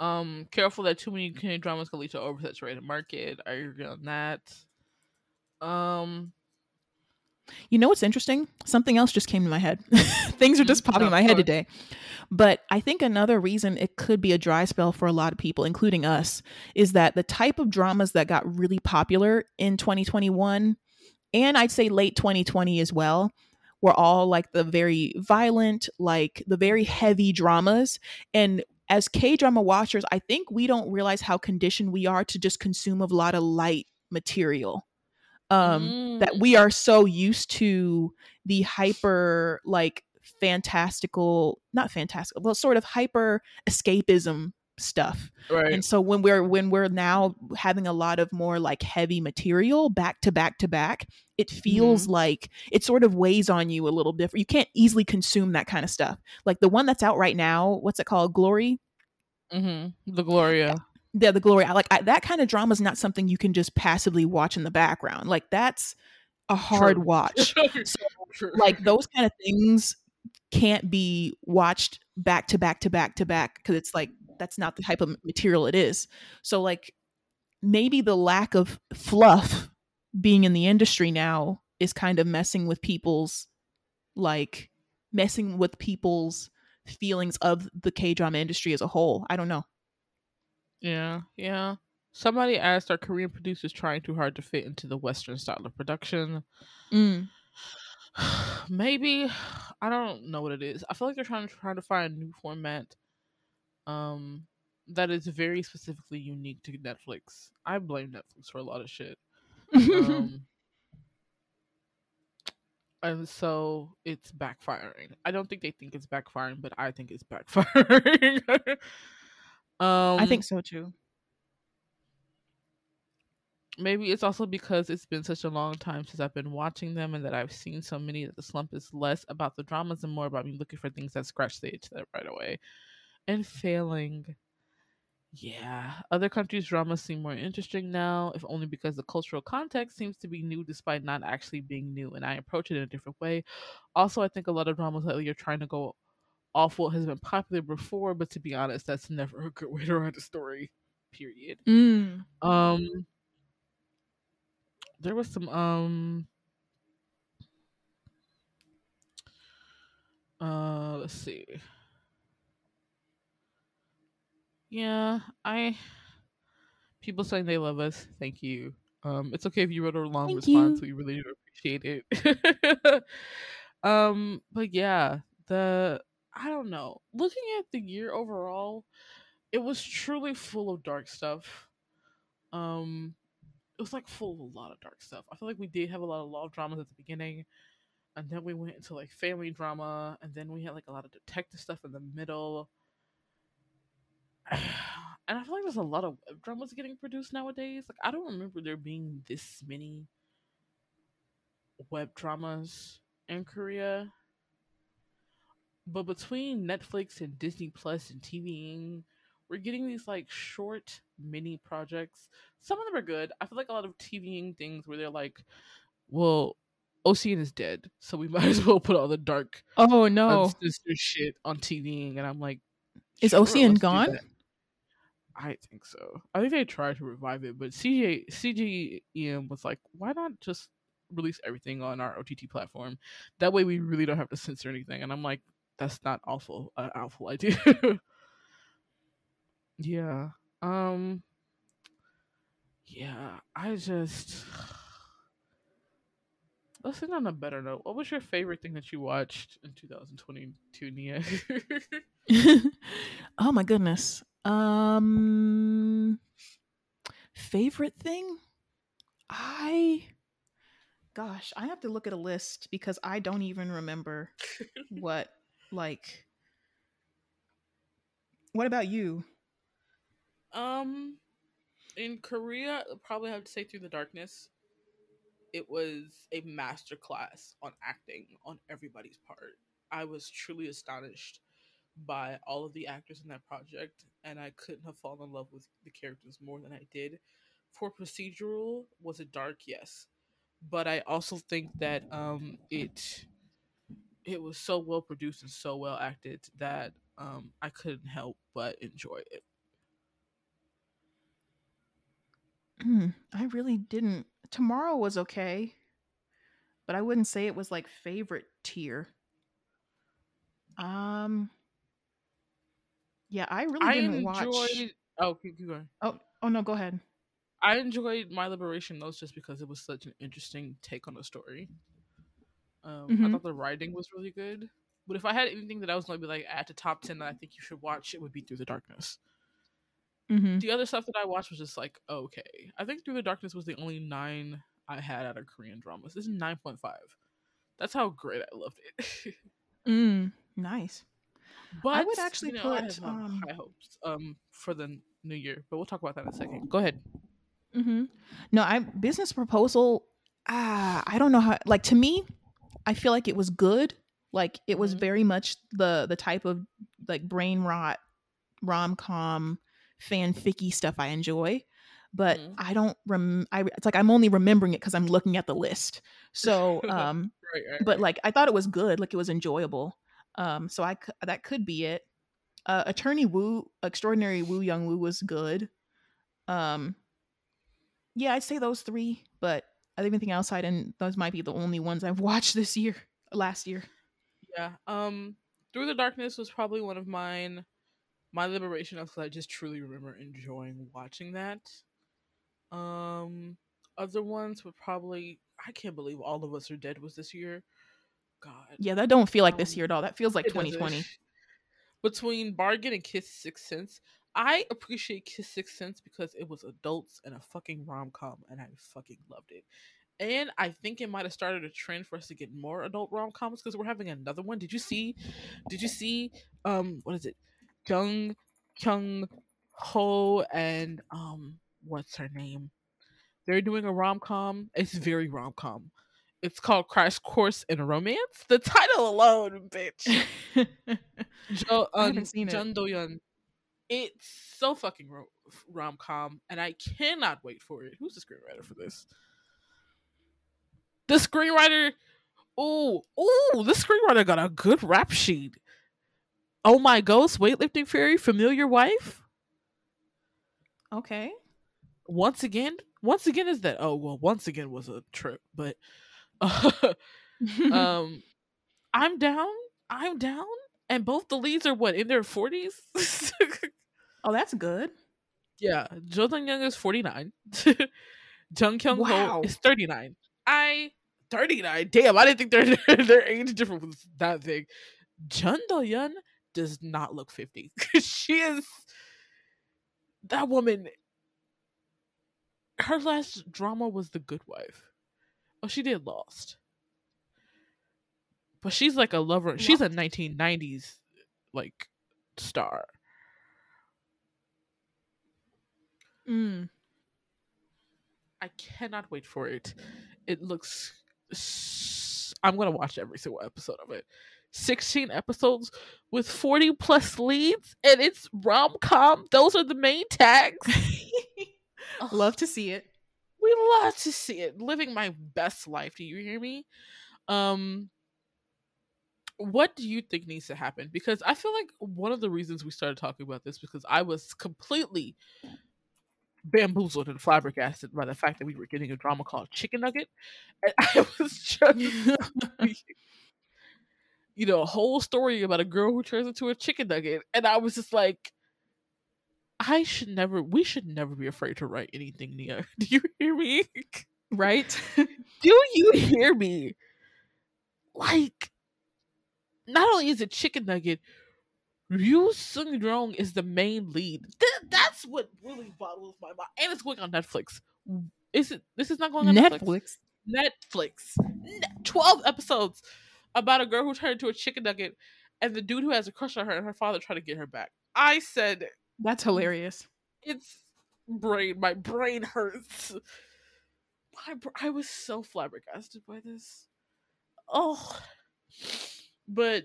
um, careful that too many Korean dramas can lead to oversaturated market. I agree on that. Um, you know what's interesting? Something else just came to my head. Things are just mm-hmm. popping in my head today. But I think another reason it could be a dry spell for a lot of people, including us, is that the type of dramas that got really popular in 2021 and I'd say late 2020 as well were all like the very violent, like the very heavy dramas. And as K drama watchers, I think we don't realize how conditioned we are to just consume a lot of light material Um, mm. that we are so used to the hyper like fantastical, not fantastical, well, sort of hyper escapism stuff. Right. And so when we're when we're now having a lot of more like heavy material back to back to back, it feels mm-hmm. like it sort of weighs on you a little different. You can't easily consume that kind of stuff. Like the one that's out right now, what's it called? Glory. Mm-hmm. The Gloria. Yeah, the Glory. Like I, that kind of drama is not something you can just passively watch in the background. Like that's a hard True. watch. so, like those kind of things can't be watched back to back to back to back because it's like that's not the type of material it is. So like maybe the lack of fluff being in the industry now is kind of messing with people's like messing with people's feelings of the K-drama industry as a whole. I don't know. Yeah, yeah. Somebody asked are Korean producers trying too hard to fit into the Western style of production? Mm. Maybe. I don't know what it is. I feel like they're trying to try to find a new format um that is very specifically unique to Netflix. I blame Netflix for a lot of shit. um, and so it's backfiring. I don't think they think it's backfiring, but I think it's backfiring. um, I think so too. Maybe it's also because it's been such a long time since I've been watching them and that I've seen so many that the slump is less about the dramas and more about me looking for things that scratch the itch that right away and failing. Yeah, other countries' dramas seem more interesting now, if only because the cultural context seems to be new despite not actually being new, and I approach it in a different way. Also, I think a lot of dramas lately are trying to go off what has been popular before, but to be honest, that's never a good way to write a story. Period. Mm. Um, there was some um uh let's see yeah, I people saying they love us. Thank you. Um, it's okay if you wrote a long Thank response. You. We really appreciate it. um, but yeah, the I don't know. Looking at the year overall, it was truly full of dark stuff. Um, it was like full of a lot of dark stuff. I feel like we did have a lot of love dramas at the beginning, and then we went into like family drama, and then we had like a lot of detective stuff in the middle and I feel like there's a lot of web dramas getting produced nowadays. Like I don't remember there being this many web dramas in Korea. But between Netflix and Disney Plus and TVing, we're getting these like short mini projects. Some of them are good. I feel like a lot of TVing things where they're like, well, OCN is dead, so we might as well put all the dark oh no sister shit on TVing, and I'm like, is sure, OCN gone? I think so. I think they tried to revive it, but CJ CGEM was like, why not just release everything on our OTT platform? That way, we really don't have to censor anything. And I'm like, that's not awful, uh, awful idea. yeah. Um. Yeah. I just. Let's end on a better note. What was your favorite thing that you watched in 2022, Nia? oh my goodness. Um favorite thing? I gosh, I have to look at a list because I don't even remember what like What about you? Um in Korea, probably have to say Through the Darkness. It was a master class on acting on everybody's part. I was truly astonished by all of the actors in that project, and I couldn't have fallen in love with the characters more than I did. For procedural, was it dark? Yes, but I also think that um, it it was so well produced and so well acted that um, I couldn't help but enjoy it. Mm, I really didn't. Tomorrow was okay, but I wouldn't say it was like favorite tier. Um, yeah, I really I didn't enjoyed, watch. Oh, keep, keep going. Oh, oh no, go ahead. I enjoyed My Liberation Notes just because it was such an interesting take on the story. Um, mm-hmm. I thought the writing was really good. But if I had anything that I was going to be like at the top 10 that I think you should watch, it would be Through the Darkness. Mm-hmm. The other stuff that I watched was just like, okay. I think Through the Darkness was the only nine I had out of Korean dramas. This is nine point five. That's how great I loved it. mm, nice. But I would actually you know, put um, high hopes um for the new year, but we'll talk about that in a second. Go ahead. Mm-hmm. No, I business proposal. Ah, I don't know how. Like to me, I feel like it was good. Like it was mm-hmm. very much the the type of like brain rot rom com fanficky stuff I enjoy. But mm-hmm. I don't rem. I it's like I'm only remembering it because I'm looking at the list. So, um, right, right, but like I thought it was good. Like it was enjoyable. Um, so I that could be it. Uh, Attorney Woo, Extraordinary Woo Young Woo was good. Um, yeah, I'd say those three, but everything outside and those might be the only ones I've watched this year, last year. Yeah. Um, Through the Darkness was probably one of mine. My liberation of I just truly remember enjoying watching that. Um, other ones would probably I can't believe all of us are dead was this year. God. Yeah, that don't feel like um, this year at all. That feels like 2020. Doesn't. Between Bargain and Kiss Sixth Sense, I appreciate Kiss Sixth Sense because it was adults and a fucking rom com, and I fucking loved it. And I think it might have started a trend for us to get more adult rom coms because we're having another one. Did you see? Did you see? Um, what is it? Jung Kyung Ho and um, what's her name? They're doing a rom com. It's very rom com. It's called Crash Course in Romance. The title alone, bitch. jo, um, I haven't seen Jun it. Do-yeon. It's so fucking rom com, and I cannot wait for it. Who's the screenwriter for this? The screenwriter. Oh, oh, the screenwriter got a good rap sheet. Oh my ghost, weightlifting fairy, familiar wife. Okay. Once again, once again is that? Oh well, once again was a trip, but um, I'm down. I'm down. And both the leads are what in their forties. oh, that's good. Yeah, Jun Do Yeon is forty nine. Jung Kyung wow. Ho is thirty nine. I thirty nine. Damn, I didn't think their their age difference was that big. Jun Do Yeon does not look fifty. she is that woman. Her last drama was The Good Wife. Oh, she did Lost. But she's like a lover. She's a 1990s like star. Mm. I cannot wait for it. It looks. I'm gonna watch every single episode of it. 16 episodes with 40 plus leads, and it's rom com. Those are the main tags. Love to see it we love to see it living my best life do you hear me um what do you think needs to happen because i feel like one of the reasons we started talking about this because i was completely bamboozled and flabbergasted by the fact that we were getting a drama called chicken nugget and i was just you know a whole story about a girl who turns into a chicken nugget and i was just like I should never, we should never be afraid to write anything, Nia. Do you hear me? Right? Do you hear me? Like, not only is it Chicken Nugget, Ryu Seung Ryong is the main lead. Th- that's what really boggles my mind. And it's going on Netflix. Is it? This is not going on Netflix. Netflix. Netflix. Twelve episodes about a girl who turned into a chicken nugget, and the dude who has a crush on her, and her father trying to get her back. I said, that's hilarious. It's brain. My brain hurts. I, I was so flabbergasted by this. Oh. But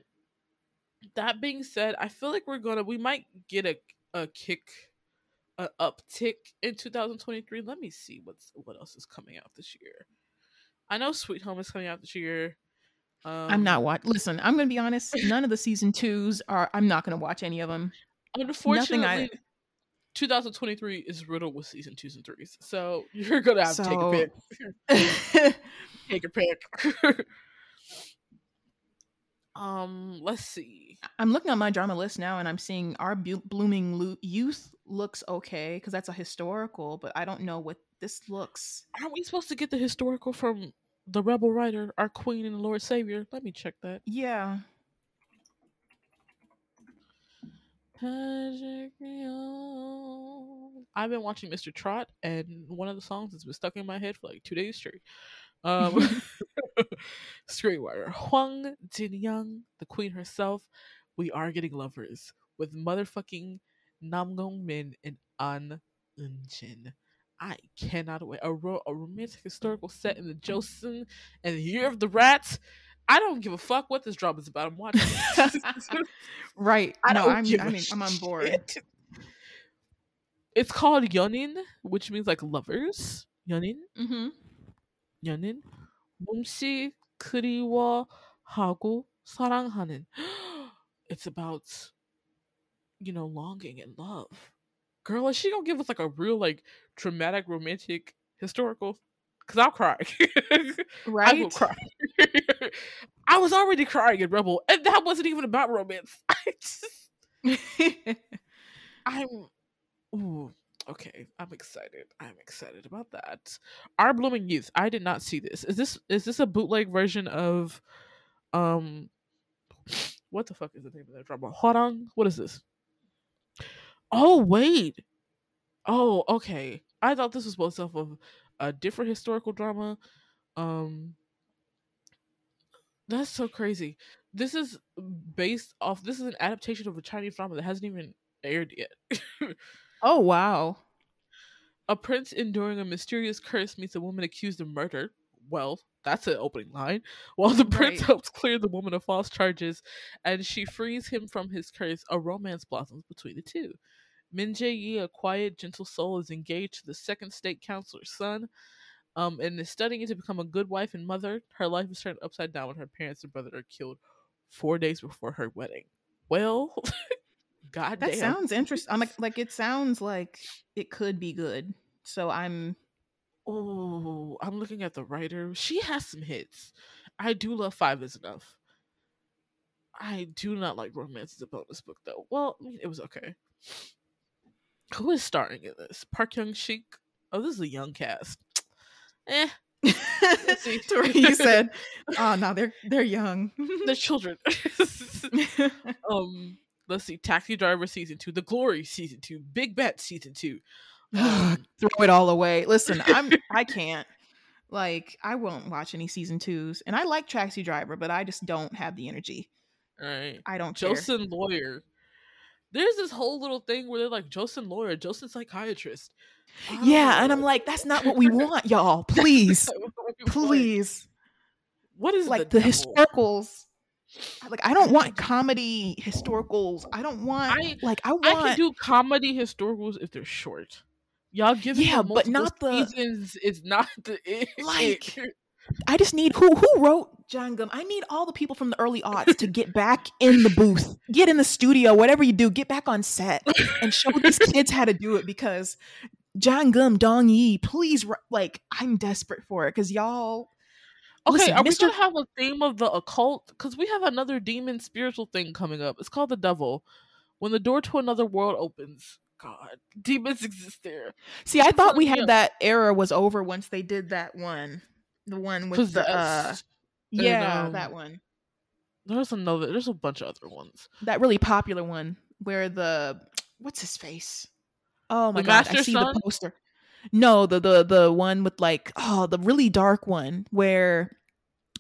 that being said, I feel like we're gonna we might get a a kick a uptick in 2023. Let me see what's what else is coming out this year. I know Sweet Home is coming out this year. Um, I'm not um, watch. Listen, I'm gonna be honest. None of the season twos are. I'm not gonna watch any of them. Unfortunately, I... 2023 is riddled with season twos and threes, so you're gonna have so... to take a pick. take a pick. Um, let's see. I'm looking on my drama list now, and I'm seeing our Bu- blooming Lo- youth looks okay because that's a historical, but I don't know what this looks. Aren't we supposed to get the historical from the rebel writer, our queen and the Lord Savior? Let me check that. Yeah. Magic me on. I've been watching Mr. Trot, and one of the songs has been stuck in my head for like two days straight. Um, screenwriter Hwang Jin Young, the queen herself. We are getting lovers with motherfucking Nam Gong Min and An Eun Jin. I cannot wait. A, ro- a romantic historical set in the Joseon and the Year of the Rats. I don't give a fuck what this drama is about. I'm watching right. I no, I'm, I mean, I'm on board. Shit. It's called Yonin, which means like lovers. Yonin. Mm-hmm. Yonin. 몸씨 그리워하고 사랑하는. It's about, you know, longing and love. Girl, is she gonna give us like a real like dramatic romantic historical because I'll cry. right? I will cry. I was already crying in Rebel, and that wasn't even about romance. I just, I'm, ooh, okay. I'm excited. I'm excited about that. Our Blooming Youth. I did not see this. Is this is this a bootleg version of, um, what the fuck is the name of that drama? Hwarang. What is this? Oh wait. Oh okay. I thought this was both off of a different historical drama. Um, that's so crazy. This is based off. This is an adaptation of a Chinese drama that hasn't even aired yet. oh wow! A prince enduring a mysterious curse meets a woman accused of murder. Well, that's an opening line. While the prince right. helps clear the woman of false charges, and she frees him from his curse, a romance blossoms between the two. Min Jae Yi, a quiet, gentle soul, is engaged to the second state counselor's son, um, and is studying to become a good wife and mother. Her life is turned upside down when her parents and brother are killed four days before her wedding. Well, God, that sounds interesting. I'm like, like it sounds like it could be good. So I'm. Oh, I'm looking at the writer. She has some hits. I do love Five is Enough. I do not like romance as a bonus book though. Well, it was okay. Who is starring in this? Park Hyung Sik. Oh, this is a young cast. Eh. you said, "Oh no, they're they're young. they're children." um, let's see, Taxi Driver season two, The Glory season two, Big Bet season two. Um, Throw it all away. Listen, I'm I can't. Like, I won't watch any season twos, and I like Taxi Driver, but I just don't have the energy. All right, I don't. Joseon Lawyer there's this whole little thing where they're like Joseon lawyer, Joseon psychiatrist. Yeah, and I'm like, that's not what we want, y'all. Please, please. What is like the, the historicals? Like, I don't want comedy historicals. I don't want I, like I want. I can do comedy historicals if they're short. Y'all give me yeah, but not the seasons. It's not the like. I just need who who wrote Jangum. I need all the people from the early aughts to get back in the booth, get in the studio, whatever you do, get back on set and show these kids how to do it because John Jangum Dong Yi, please, like I'm desperate for it because y'all. Okay, listen, are Mr. we gonna have a theme of the occult? Because we have another demon spiritual thing coming up. It's called the devil. When the door to another world opens, God, demons exist there. See, I thought we had that era was over once they did that one. The one with the uh yeah, um, that one. There's another. There's a bunch of other ones. That really popular one where the what's his face? Oh my the god, I see son? the poster. No, the the the one with like oh the really dark one where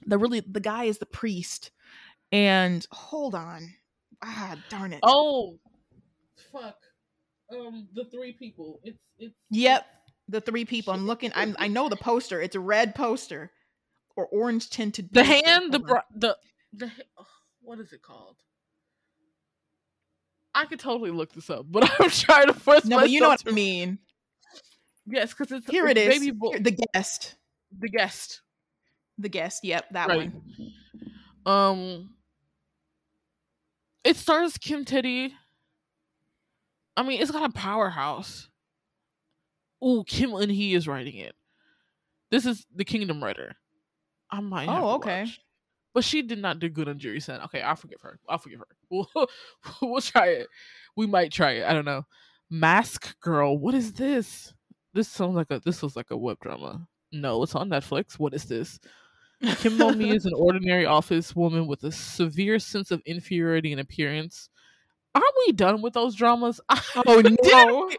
the really the guy is the priest and hold on ah darn it oh fuck um the three people it's it's yep the three people i'm looking i'm i know the poster it's a red poster or orange tinted. The hand, the br- the the what is it called? I could totally look this up, but I'm trying to force no, but you know what I mean. Yes, because it's here. It's it is. Baby Here, the guest. The guest. The guest. Yep, that right. one. Um, it stars Kim Tae-ri. I mean, it's got a powerhouse. Oh, Kim Eun Hee is writing it. This is the Kingdom writer. I might. Oh, okay. Watch. But she did not do good on Jirisan. Okay, I'll forgive her. I'll forgive her. We'll, we'll try it. We might try it. I don't know. Mask Girl. What is this? This sounds like a. This was like a web drama. No, it's on Netflix. What is this? Kim Momi is an ordinary office woman with a severe sense of inferiority in appearance. Aren't we done with those dramas? Oh no!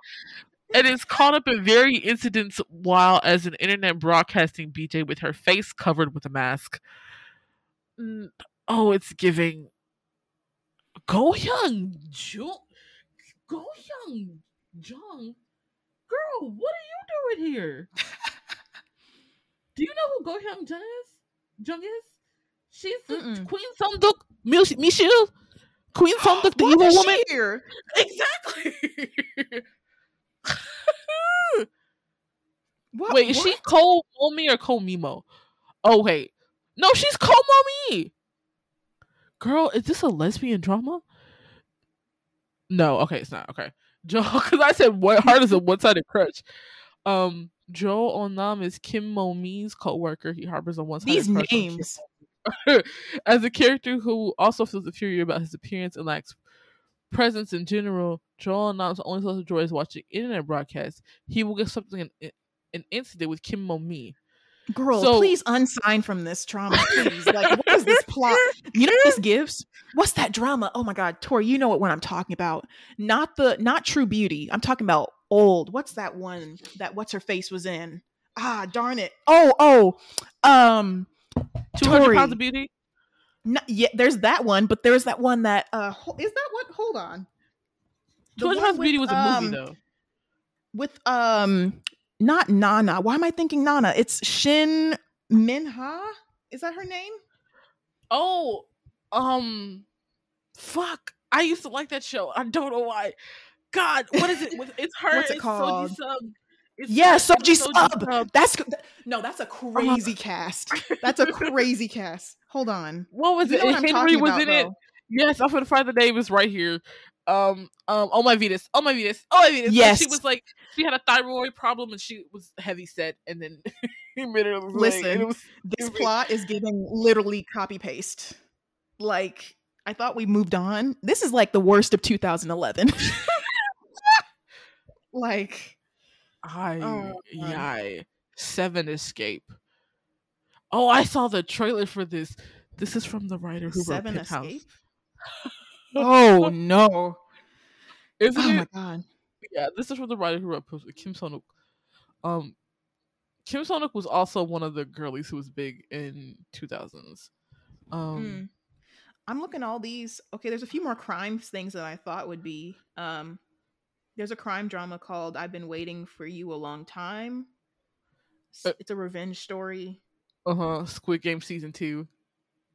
and is caught up in very incidents while as an internet broadcasting BJ with her face covered with a mask. Oh, it's giving. Go Young, jo- Go Young, Jung, girl, what are you doing here? Do you know who Go Hyun Jung is? Jung? She's the Mm-mm. Queen Seondeok Mishil. Queen Seondeok, the evil woman. Here? Exactly. what, wait, is she Cole Momi or Cole Mimo? Oh wait, no, she's Cole Momi. Girl, is this a lesbian drama? No, okay, it's not. Okay, because I said what heart is a one-sided crush. Um, Ju Oh-nam is Kim Mo Mi's co-worker. He harbors a one-sided These names. As a character who also feels inferior about his appearance and lacks presence in general, Ju Oh-nam's only source of joy is watching internet broadcasts. He will get something an, an incident with Kim Mo Mi. Girl, so, please unsign from this trauma, please. like, what is this plot? You know what this gives? What's that drama? Oh my god, Tori, you know what, what I'm talking about. Not the not True Beauty. I'm talking about old. What's that one that what's her face was in? Ah, darn it. Oh, oh. Um 200 pounds of beauty? No, yeah, there's that one, but there's that one that uh is that what? Hold on. 200 pounds of beauty was a um, movie though. With um not Nana. Why am I thinking Nana? It's Shin Min-a. Is that her name? Oh, um, fuck. I used to like that show. I don't know why. God, what is it? It's her. What's it it's called? It's yeah, Soji, Sub. Sub. That's no, that's a crazy cast. That's a crazy cast. Hold on. What was you it? Henry was about, in though. it. Yes, I'm gonna find the name. Is right here um um oh my Venus, oh my Venus, oh my Venus. Yes, she was like she had a thyroid problem and she was heavy set, and then he made her listen. Was, this plot is giving literally copy paste. Like I thought we moved on. This is like the worst of 2011. like I oh, yeah seven escape. Oh, I saw the trailer for this. This is from the writer who Seven wrote Escape. House. oh no! Isn't oh it? my god! Yeah, this is from the writer who wrote Kim Soon-ok. Um, Kim Soon-ok was also one of the girlies who was big in two thousands. Um, mm. I'm looking all these. Okay, there's a few more crimes things that I thought would be. Um, there's a crime drama called "I've Been Waiting for You a Long Time." It's, uh, it's a revenge story. Uh huh. Squid Game season two.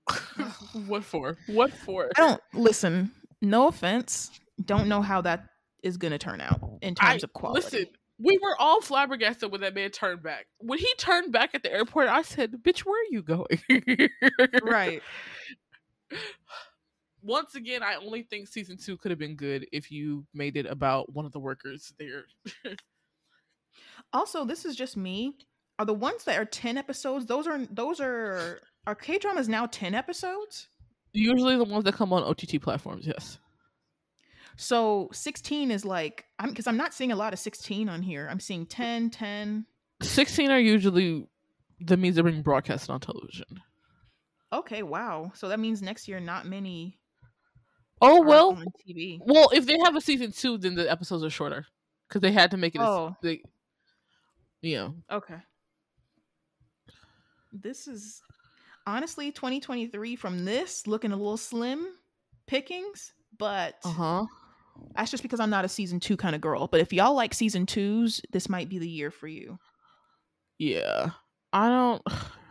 what for? What for? I don't listen. No offense. Don't know how that is going to turn out in terms I, of quality. Listen, we were all flabbergasted when that man turned back. When he turned back at the airport, I said, "Bitch, where are you going?" right. Once again, I only think season two could have been good if you made it about one of the workers there. also, this is just me. Are the ones that are ten episodes? Those are those are are K dramas now ten episodes? Usually the ones that come on OTT platforms, yes. So 16 is like I'm because I'm not seeing a lot of 16 on here. I'm seeing 10, 10. 16 are usually the means they're being broadcasted on television. Okay, wow. So that means next year not many Oh well. Well, if they have a season two, then the episodes are shorter. Because they had to make it oh. a, they, you know. Okay. This is honestly 2023 from this looking a little slim pickings, but uh-huh. That's just because I'm not a season two kind of girl. But if y'all like season twos, this might be the year for you. Yeah. I don't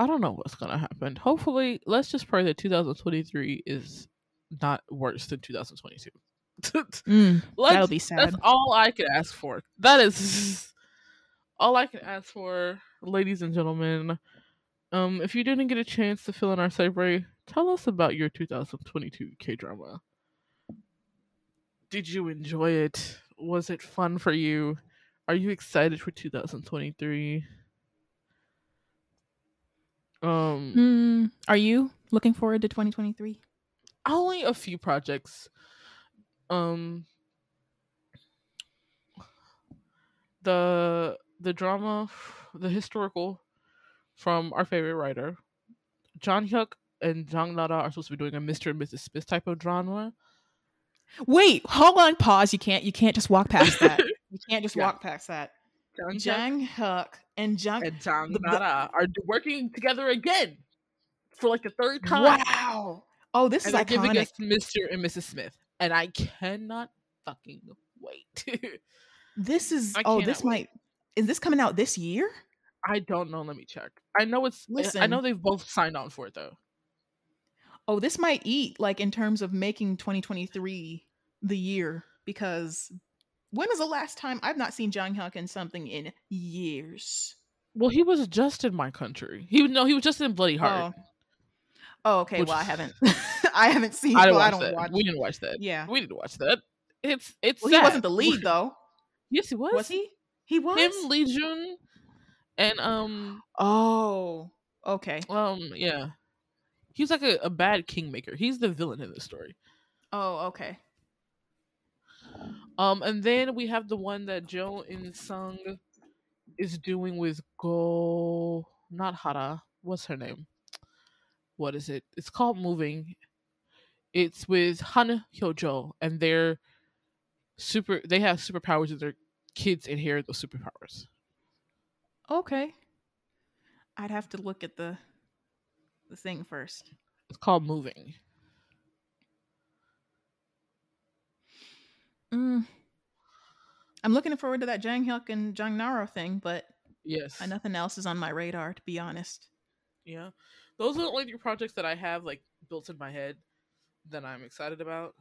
I don't know what's gonna happen. Hopefully, let's just pray that 2023 is not worse than 2022. mm, that'll be sad. That's all I can ask for. That is all I can ask for, ladies and gentlemen. Um, if you didn't get a chance to fill in our survey, tell us about your 2022 K drama. Did you enjoy it? Was it fun for you? Are you excited for 2023? Um, mm, are you looking forward to 2023? Only a few projects. Um, the the drama, the historical from our favorite writer. Jang Hyuk and Jang Nara are supposed to be doing a Mr. and Mrs. Smith type of drama. Wait, hold on, pause. You can't you can't just walk past that. you can't just yeah. walk past that. Jang Hyuk and Jang and Jang Nara are working together again for like the third time. Wow. Oh, this and is iconic. giving us Mr. and Mrs. Smith, and I cannot fucking wait. this is oh, this wait. might is this coming out this year? I don't know. Let me check. I know it's. Eh, Listen, I know they've both signed on for it though. Oh, this might eat like in terms of making 2023 the year because when was the last time I've not seen Jang Hyuk in something in years? Well, he was just in my country. He no, he was just in Bloody Heart. Oh, oh okay. Which, well, I haven't. I haven't seen. I, well, I don't watch. We didn't watch that. Yeah, we didn't watch that. It's it's. Well, he wasn't the lead though. yes, he was. Was he? He was him, Lee Jun, and um. Oh, okay. Um, yeah, he was like a, a bad kingmaker. He's the villain in this story. Oh, okay. Um, and then we have the one that Jo In Sung is doing with Go, not Hara. What's her name? What is it? It's called Moving. It's with Han Hyo-joo, and they're super. They have superpowers, and their kids inherit those superpowers. Okay. I'd have to look at the the thing first. It's called Moving. Mm. I'm looking forward to that Jang Hyuk and Jang Nara thing, but yes, nothing else is on my radar to be honest. Yeah, those are the only projects that I have like built in my head that I'm excited about.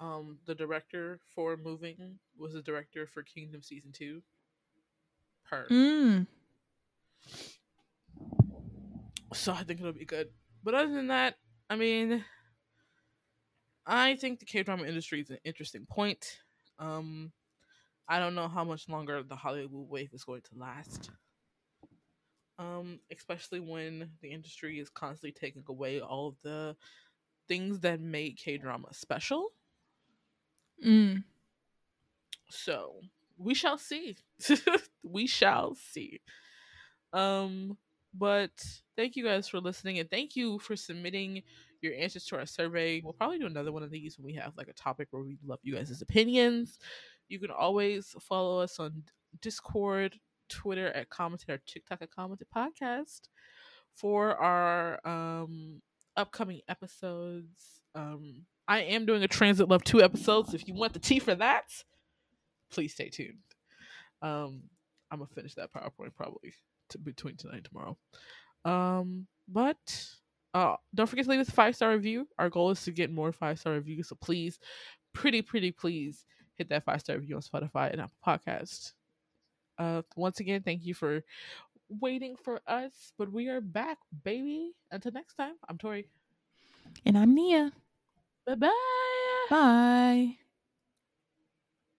Um, the director for Moving was the director for Kingdom season two. Her. Mm. So I think it'll be good. But other than that, I mean, I think the K drama industry is an interesting point. Um, I don't know how much longer the Hallyu wave is going to last. Um, especially when the industry is constantly taking away all of the things that make K drama special. Mm. So we shall see. we shall see. Um, but thank you guys for listening and thank you for submitting your answers to our survey. We'll probably do another one of these when we have like a topic where we love you guys' opinions. You can always follow us on Discord, Twitter at commented or TikTok at commented podcast for our um upcoming episodes. Um I am doing a Transit Love 2 episodes. If you want the tea for that, please stay tuned. Um I'm gonna finish that PowerPoint probably to, between tonight and tomorrow. Um, but uh, don't forget to leave us a five star review. Our goal is to get more five star reviews, so please, pretty, pretty, please hit that five star review on Spotify and Apple Podcast. Uh, once again, thank you for waiting for us, but we are back, baby. Until next time, I'm Tori, and I'm Nia. Bye-bye. Bye.